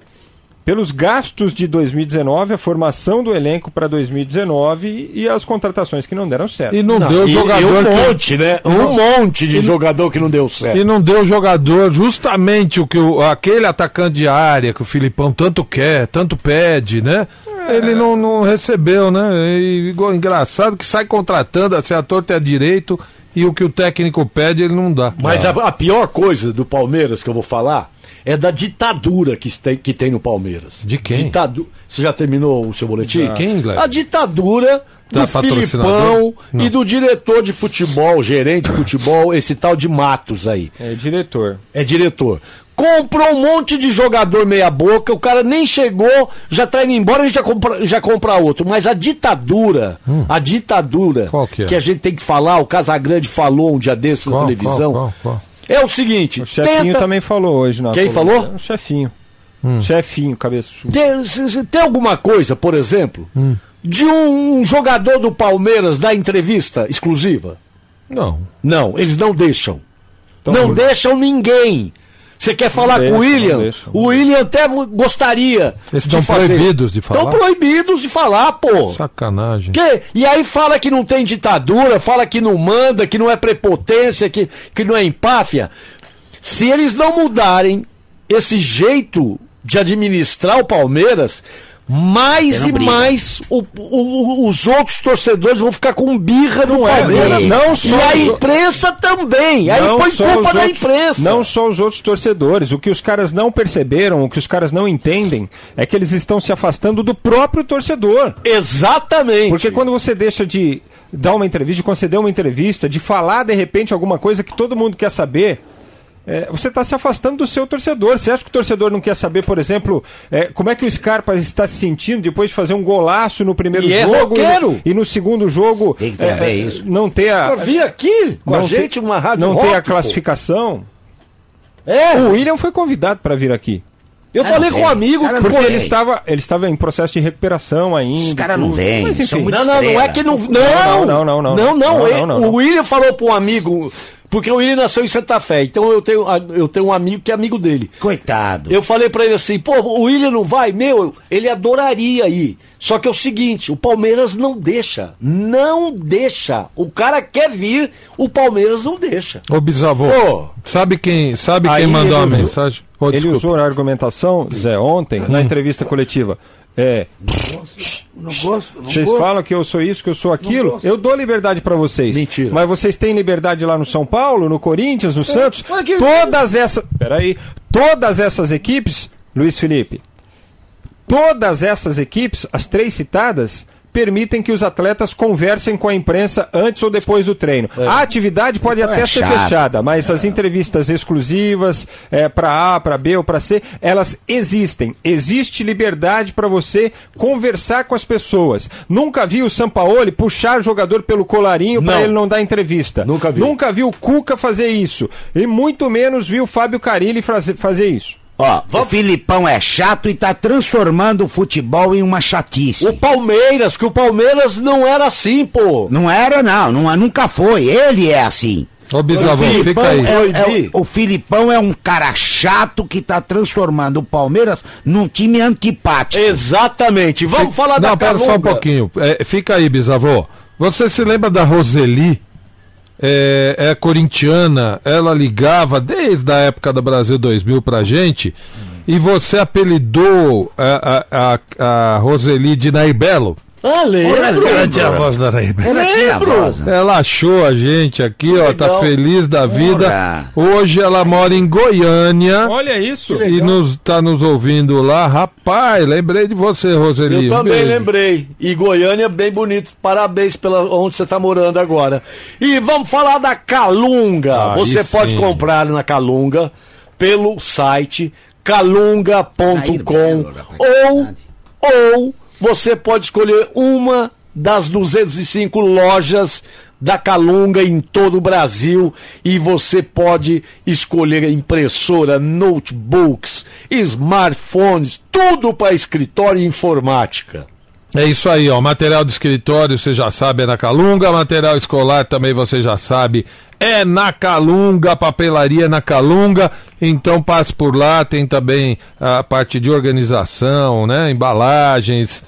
pelos gastos de 2019, a formação do elenco para 2019 e as contratações que não deram certo. E não, deu e- jogador. e um que- monte, né? Um Não- monte de e- jogador que não deu certo. E não deu jogador, justamente o que o, aquele atacante de área que o Filipão tanto quer, tanto pede, né? Ele não, não recebeu, né? E, igual- engraçado que sai contratando, assim, a torta é a direito e o que o técnico pede ele não dá. Mas a, a pior coisa do Palmeiras que eu vou falar é da ditadura que tem, que tem no Palmeiras. De quem? Ditadu... Você já terminou o seu boletim? Já. Quem, Gleber? A ditadura Da do? Filipão Não. e do diretor de futebol, gerente de futebol, esse tal de Matos aí. É diretor. É diretor. Comprou um monte de jogador meia boca, o cara nem chegou, já tá indo embora e já compra, já compra outro. Mas a ditadura, a ditadura Hum. que é? a gente tem que falar, o Casagrande falou um dia desses na Qual, televisão, qual, qual, qual? é o seguinte, O chefinho tenta- também falou hoje na Quem coluna. falou? O chefinho. Hum. Chefinho, cabeçudo. Tem, tem alguma coisa, por exemplo, Hum. de um jogador do Palmeiras dar entrevista exclusiva? Não. Não, eles não deixam. Então, não deixam ninguém. Você quer falar deixam, com o William? deixam. o William até gostaria. Eles de estão fazer. proibidos de falar? Estão proibidos de falar, pô. Sacanagem. Que? E aí fala que não tem ditadura, fala que não manda, que não é prepotência, que, que não é empáfia. Se eles não mudarem esse jeito de administrar o Palmeiras, mais e briga. mais o- o- os outros torcedores vão ficar com birra do é, Palmeiras. não só e a os- imprensa também. Aí Não põe só culpa os da outros- imprensa. Não só os outros torcedores. O que os caras não perceberam, o que os caras não entendem, é que eles estão se afastando do próprio torcedor. Exatamente. Porque quando você deixa de dar uma entrevista, de conceder uma entrevista, de falar de repente alguma coisa que todo mundo quer saber. É, você está se afastando do seu torcedor. Você acha que o torcedor não quer saber, por exemplo, é, como é que o Scarpa está se sentindo depois de fazer um golaço no primeiro E é jogo e, no, e no segundo jogo Tem que ter a ver isso. não ter a, Eu vi aqui com a não ter- gente uma rádio não rock, ter a classificação. É, O William foi convidado para vir aqui. Eu Cara, falei com um amigo que Porque ele estava, ele estava em processo de recuperação ainda. Os caras não vêm, Mas, são enfim. muito Não, não, não é que não. Não, Não, não, não, não, não. não. Não, ele- não, não, não. O William falou para um amigo. Porque o William nasceu em Santa Fé, então eu tenho, eu tenho um amigo que é amigo dele. Coitado. Eu falei pra ele assim, pô, o William não vai? Meu, ele adoraria ir. Só que é o seguinte, o Palmeiras não deixa. Não deixa. O cara quer vir, o Palmeiras não deixa. Ô, bisavô, Ô. sabe quem, sabe quem mandou usou- mensagem? Ô, ele desculpa. usou a argumentação, Zé, ontem, na entrevista coletiva. É. Não gosto. não Vocês gosto. falam que eu sou isso, que eu sou aquilo. Eu dou liberdade pra vocês. Mentira. Mas vocês têm liberdade lá no São Paulo, no Corinthians, É, no Santos. mas que- Todas essas. Peraí. Todas essas equipes, Luiz Felipe. Todas essas equipes, as três citadas, permitem que os atletas conversem com a imprensa antes ou depois do treino. A atividade pode Então até é ser chato. fechada, mas as entrevistas exclusivas é, para A, para B ou para C, elas existem. Existe liberdade para você conversar com as pessoas. Nunca vi o Sampaoli puxar o jogador pelo colarinho para ele não dar entrevista. Nunca vi. Nunca vi o Cuca fazer isso. E muito menos vi o Fábio Carilli fazer isso. Ó, o Filipão é chato e tá transformando o futebol em uma chatice. O Palmeiras, que o Palmeiras não era assim, pô. Não era, não, não, nunca foi. Ele é assim. Ô, bisavô, o Filipão fica aí. é- é o, o Filipão é um cara chato que tá transformando o Palmeiras num time antipático. Exatamente. Vamos falar da Não, pera só um pouquinho. É, fica aí, bisavô. Você se lembra da Roseli? É, é corintiana, ela ligava desde a época do Brasil 2000 pra gente e você apelidou a, a, a, a Roseli de Naibelo. Ah, lembro. Ela tinha a voz da Naibelo. Ela tinha voz. né? Ela achou a gente aqui, ó, tá feliz da vida. Hoje ela mora em Goiânia. Olha isso. E nos, tá nos ouvindo lá. Rapaz, lembrei de você, Roseli. Eu também beijo. lembrei. E Goiânia, bem bonito. Parabéns pela onde você está morando agora. E vamos falar da Calunga. Aí você pode sim. comprar na Calunga pelo site calunga.com ou, ou você pode escolher uma das 205 lojas da Calunga em todo o Brasil e você pode escolher impressora, notebooks, smartphones, tudo para escritório e informática. É isso aí, ó. Material de escritório, você já sabe, é na Calunga. Material escolar também você já sabe, é na Calunga. Papelaria na Calunga. Então passe por lá. Tem também a parte de organização, né? Embalagens,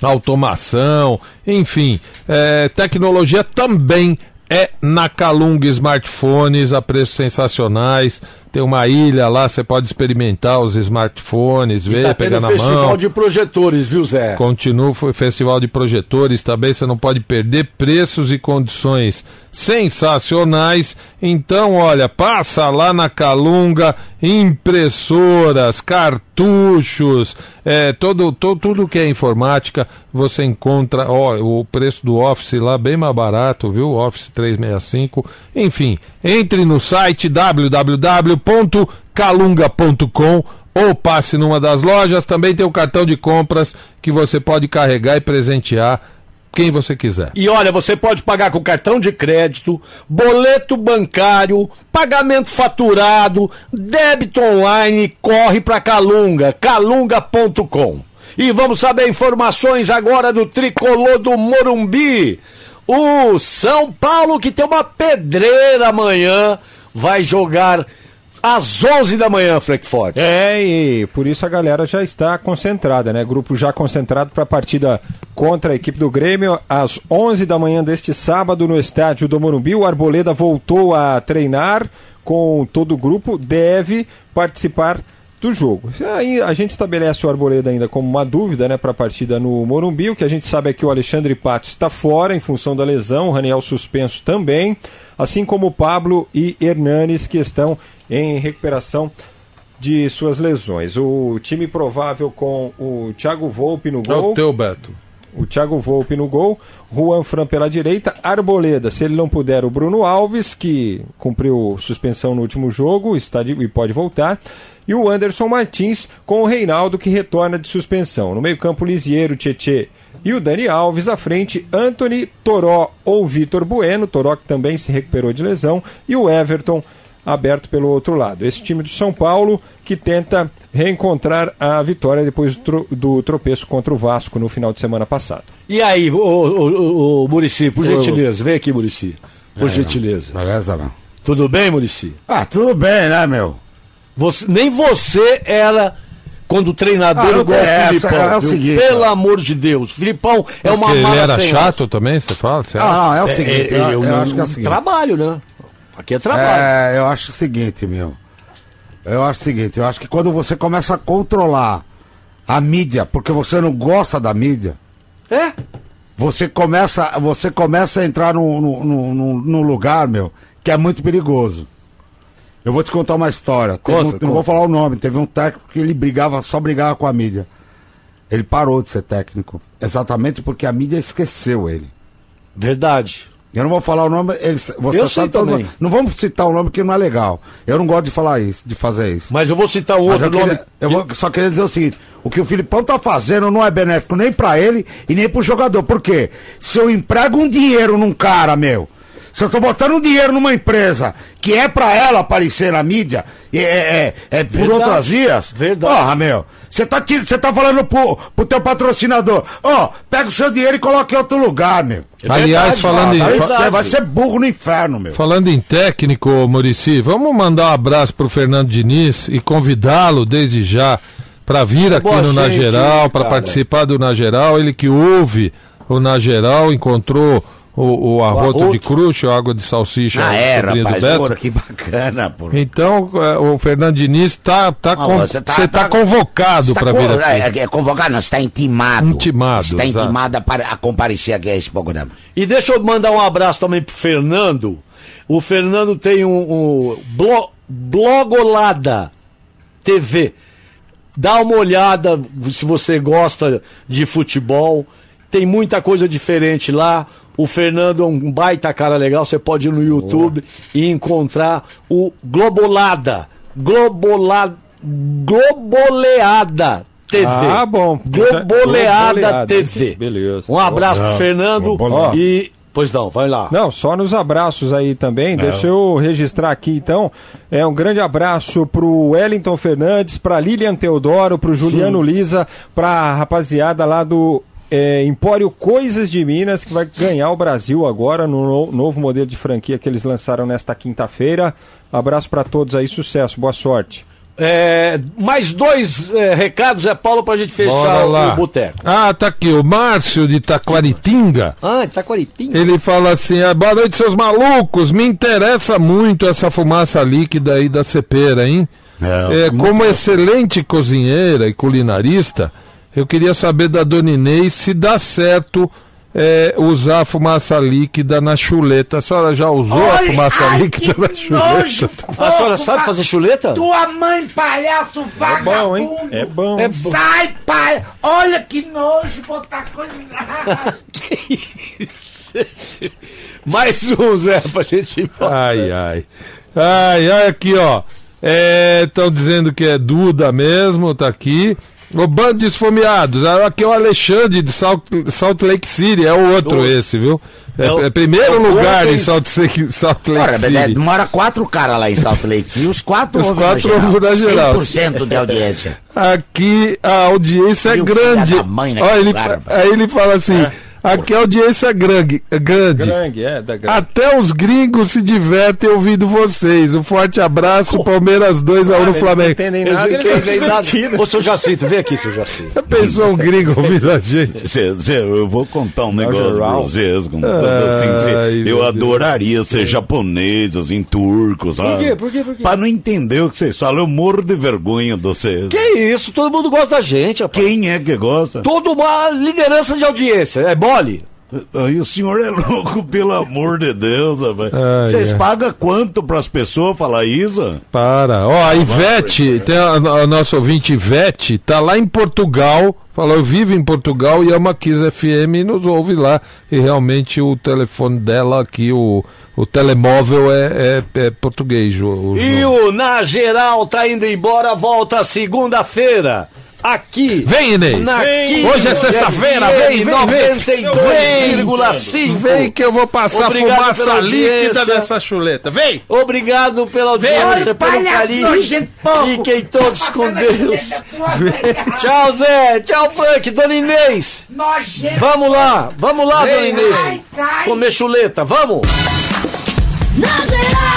automação, enfim. é, tecnologia também é na Calunga Smartphones a preços sensacionais. Tem uma ilha lá, você pode experimentar os smartphones, E ver, tá pegar na festival mão. de projetores, viu, Zé? Continua o Festival de Projetores também, você não pode perder preços e condições sensacionais. Então, olha, passa lá na Calunga, impressoras, cartuchos, é, todo, todo, tudo que é informática, você encontra, ó, o preço do Office lá bem mais barato, viu? Office 365. Enfim, entre no site www.calunga.com ou passe numa das lojas. Também tem o cartão de compras que você pode carregar e presentear quem você quiser. E olha, você pode pagar com cartão de crédito, boleto bancário, pagamento faturado, débito online, corre para Calunga, calunga.com. E vamos saber informações agora do tricolor do Morumbi. O São Paulo, que tem uma pedreira amanhã, vai jogar às 11 da manhã, Frankfurt. É, e por isso a galera já está concentrada, né? Grupo já concentrado para a partida contra a equipe do Grêmio às 11 da manhã deste sábado no estádio do Morumbi. O Arboleda voltou a treinar com todo o grupo, deve participar do jogo. Aí a gente estabelece o Arboleda ainda como uma dúvida, né, para a partida no Morumbi. O que a gente sabe é que o Alexandre Pato está fora em função da lesão, o Raniel suspenso também, assim como o Pablo e Hernanes que estão em recuperação de suas lesões. O time provável com o Thiago Volpe no É o gol. teu, Beto. O Thiago Volpe no gol, Juan Fran pela direita, Arboleda, se ele não puder, o Bruno Alves, que cumpriu suspensão no último jogo está de- e pode voltar, e o Anderson Martins com o Reinaldo, que retorna de suspensão. No meio-campo, Lisieiro, Tietê e o Dani Alves, à frente, Anthony, Toró ou Vitor Bueno, Toró que também se recuperou de lesão, e o Everton aberto pelo outro lado. Esse time do São Paulo que tenta reencontrar a vitória depois do, tro- do tropeço contra o Vasco no final de semana passado. E aí, ô, ô, ô, Murici, por gentileza, vem aqui, Murici. Por É, gentileza. Beleza, não. Tudo bem, Murici? Ah, tudo bem, né, meu? Você, nem você era quando treinador Ah, não igual tem o essa, Filipão. é o viu? seguinte, Pelo amor de Deus. Filipão é uma Porque ele mala era sem chato também, você fala? Você Não, acha? não, é o É, seguinte, é, eu, eu eu acho que é o seguinte. Trabalho, né? Aqui é trabalho. É, eu acho o seguinte, meu. Eu acho o seguinte, eu acho que quando você começa a controlar A mídia, porque você não gosta da mídia. É? Você começa, você começa a entrar num, num, num, num lugar, meu, que é muito perigoso. Eu vou te contar uma história. Conta, um- conta. Não vou falar o nome. Teve um técnico que ele brigava, só brigava com a mídia. Ele parou de ser técnico. Exatamente porque a mídia esqueceu ele. Verdade. Eu não vou falar o nome. Você Eu sabe todo também. mundo. Não vamos citar o nome porque não é legal. Eu não gosto de falar isso, de fazer isso. Mas eu vou citar Mas outro eu, nome. queria- eu vou- só queria dizer o seguinte: o que o Filipão tá fazendo não é benéfico nem pra ele e nem pro jogador. Por quê? Se eu emprego um dinheiro num cara, meu, se eu tô botando dinheiro numa empresa que é pra ela aparecer na mídia, é, é, é por Verdade. outras vias. Verdade. Porra, meu. Você tá, você tá falando pro, pro teu patrocinador: ó, pega o seu dinheiro e coloca em outro lugar, meu. Aliás, falando em- vai, fa- ser, vai ser burro no inferno, meu. Falando em técnico, Murici, vamos mandar um abraço pro Fernando Diniz e convidá-lo desde já para vir aqui Boa no Na gente, Geral, para participar do Na Geral. Ele que ouve o Na Geral, encontrou o, o arroto arroto. de cruxo, água de salsicha. Ah, é, rapaz, Beto. porra, que bacana, pô. Então, é, o Fernando Diniz tá, tá, Ah, con- você tá- você tá, tá- convocado tá para vir aqui. É, é convocado, não, você está intimado. Intimado, Está intimado a, par- a comparecer aqui a esse programa. E deixa eu mandar um abraço também pro Fernando. O Fernando tem um, um blo- Blogolada TV. Dá uma olhada se você gosta de futebol. Tem muita coisa diferente lá. O Fernando é um baita cara legal. Você pode ir no YouTube e encontrar o Globolada. Globolada. Globoleada TV. Ah, bom. Globoleada, Globoleada. TV. Beleza. Um abraço pro Não, Fernando Globoleada. e. Pois não, vai lá. Não, só nos abraços aí também. Deixa eu registrar aqui então. É um grande abraço pro Wellington Fernandes, pra Lilian Teodoro, pro Juliano Lisa, pra rapaziada lá do é, Empório Coisas de Minas, que vai ganhar o Brasil agora no no- novo modelo de franquia que eles lançaram nesta quinta-feira. Abraço pra todos aí, sucesso, boa sorte. É, mais dois é, recados, é Paulo, pra gente fechar lá. o boteco. Ah, tá aqui, o Márcio de Taquaritinga. Ah, tá qualitinho. Ele fala assim: ah, boa noite, seus malucos. Me interessa muito essa fumaça líquida aí da cepera, hein? É, como excelente cozinheira e culinarista, eu queria saber da Dona Inês se dá certo é, usar a fumaça líquida na chuleta. A senhora já usou a fumaça ai, líquida que na nojo, chuleta? A senhora sabe fazer chuleta? Tua mãe, palhaço vagabundo. É bom. É bom. Sai, pai. Olha que nojo botar coisa. (laughs) Mais um, Zé, pra gente ir embora. Ai, ai. Ai, ai, aqui, ó. Estão dizendo que é Duda mesmo, tá aqui. O Bando de Esfomeados. Ah, Aqui é o Alexandre de Salt, Salt Lake City. É o outro Do- esse, viu? É, É o- é primeiro é o lugar em Salt, Lake- Salt Lake Ora, City. mora quatro caras lá em Salt Lake City. Os quatro Os ouvem quatro na geral. na geral. 100% de audiência. Aqui a audiência é E filho grande. mãe Olha, ele, aí ele fala assim: aqui a audiência é grande. É grande. Grande, é, da grande. Até os gringos se divertem ouvindo vocês. Um forte abraço, Palmeiras 2x1 no Flamengo. entendem Eles nada, não eles entendem nada. divertidos. Ô, seu Jacinto, vem aqui, seu Jacinto. Já (laughs) pensou um gringo ouvindo a gente? Zé, Zé, eu vou contar um negócio pra vocês. com- assim, eu Deus. adoraria ser japonês, assim, turco, sabe? quê? Por quê? Por quê? Pra não entender o que vocês falam, eu morro de vergonha de vocês. Que isso, todo mundo gosta da gente, rapaz. Quem é que gosta? Toda uma liderança de audiência, é mole? Aí o senhor é (laughs) louco, pelo amor de Deus, rapaz. Ai, Vocês ai. pagam quanto pras pessoas falar isso? Para. Ó, a Ivete, tem a, a nossa ouvinte Ivete, tá lá em Portugal. Falou, eu vivo em Portugal e é uma Kiss FM e nos ouve lá. E realmente o telefone dela aqui, o, o telemóvel é, é, é português. E nomes. o Na Geral tá indo embora, volta segunda-feira. Aqui. Vem, Inês. Na Vem. Hoje é sexta-feira, vem, vem, vem. 92,5. Vem que eu vou passar Obrigado fumaça líquida nessa chuleta. Vem! Obrigado pela audiência, Oi, pelo carinho. Fiquem todos com Deus. Tchau, Zé. Tchau, Frank. Dona Inês. Nojento. Vamos lá. Vamos lá, Vem, Dona Inês. Comer chuleta. Vamos. Na geral.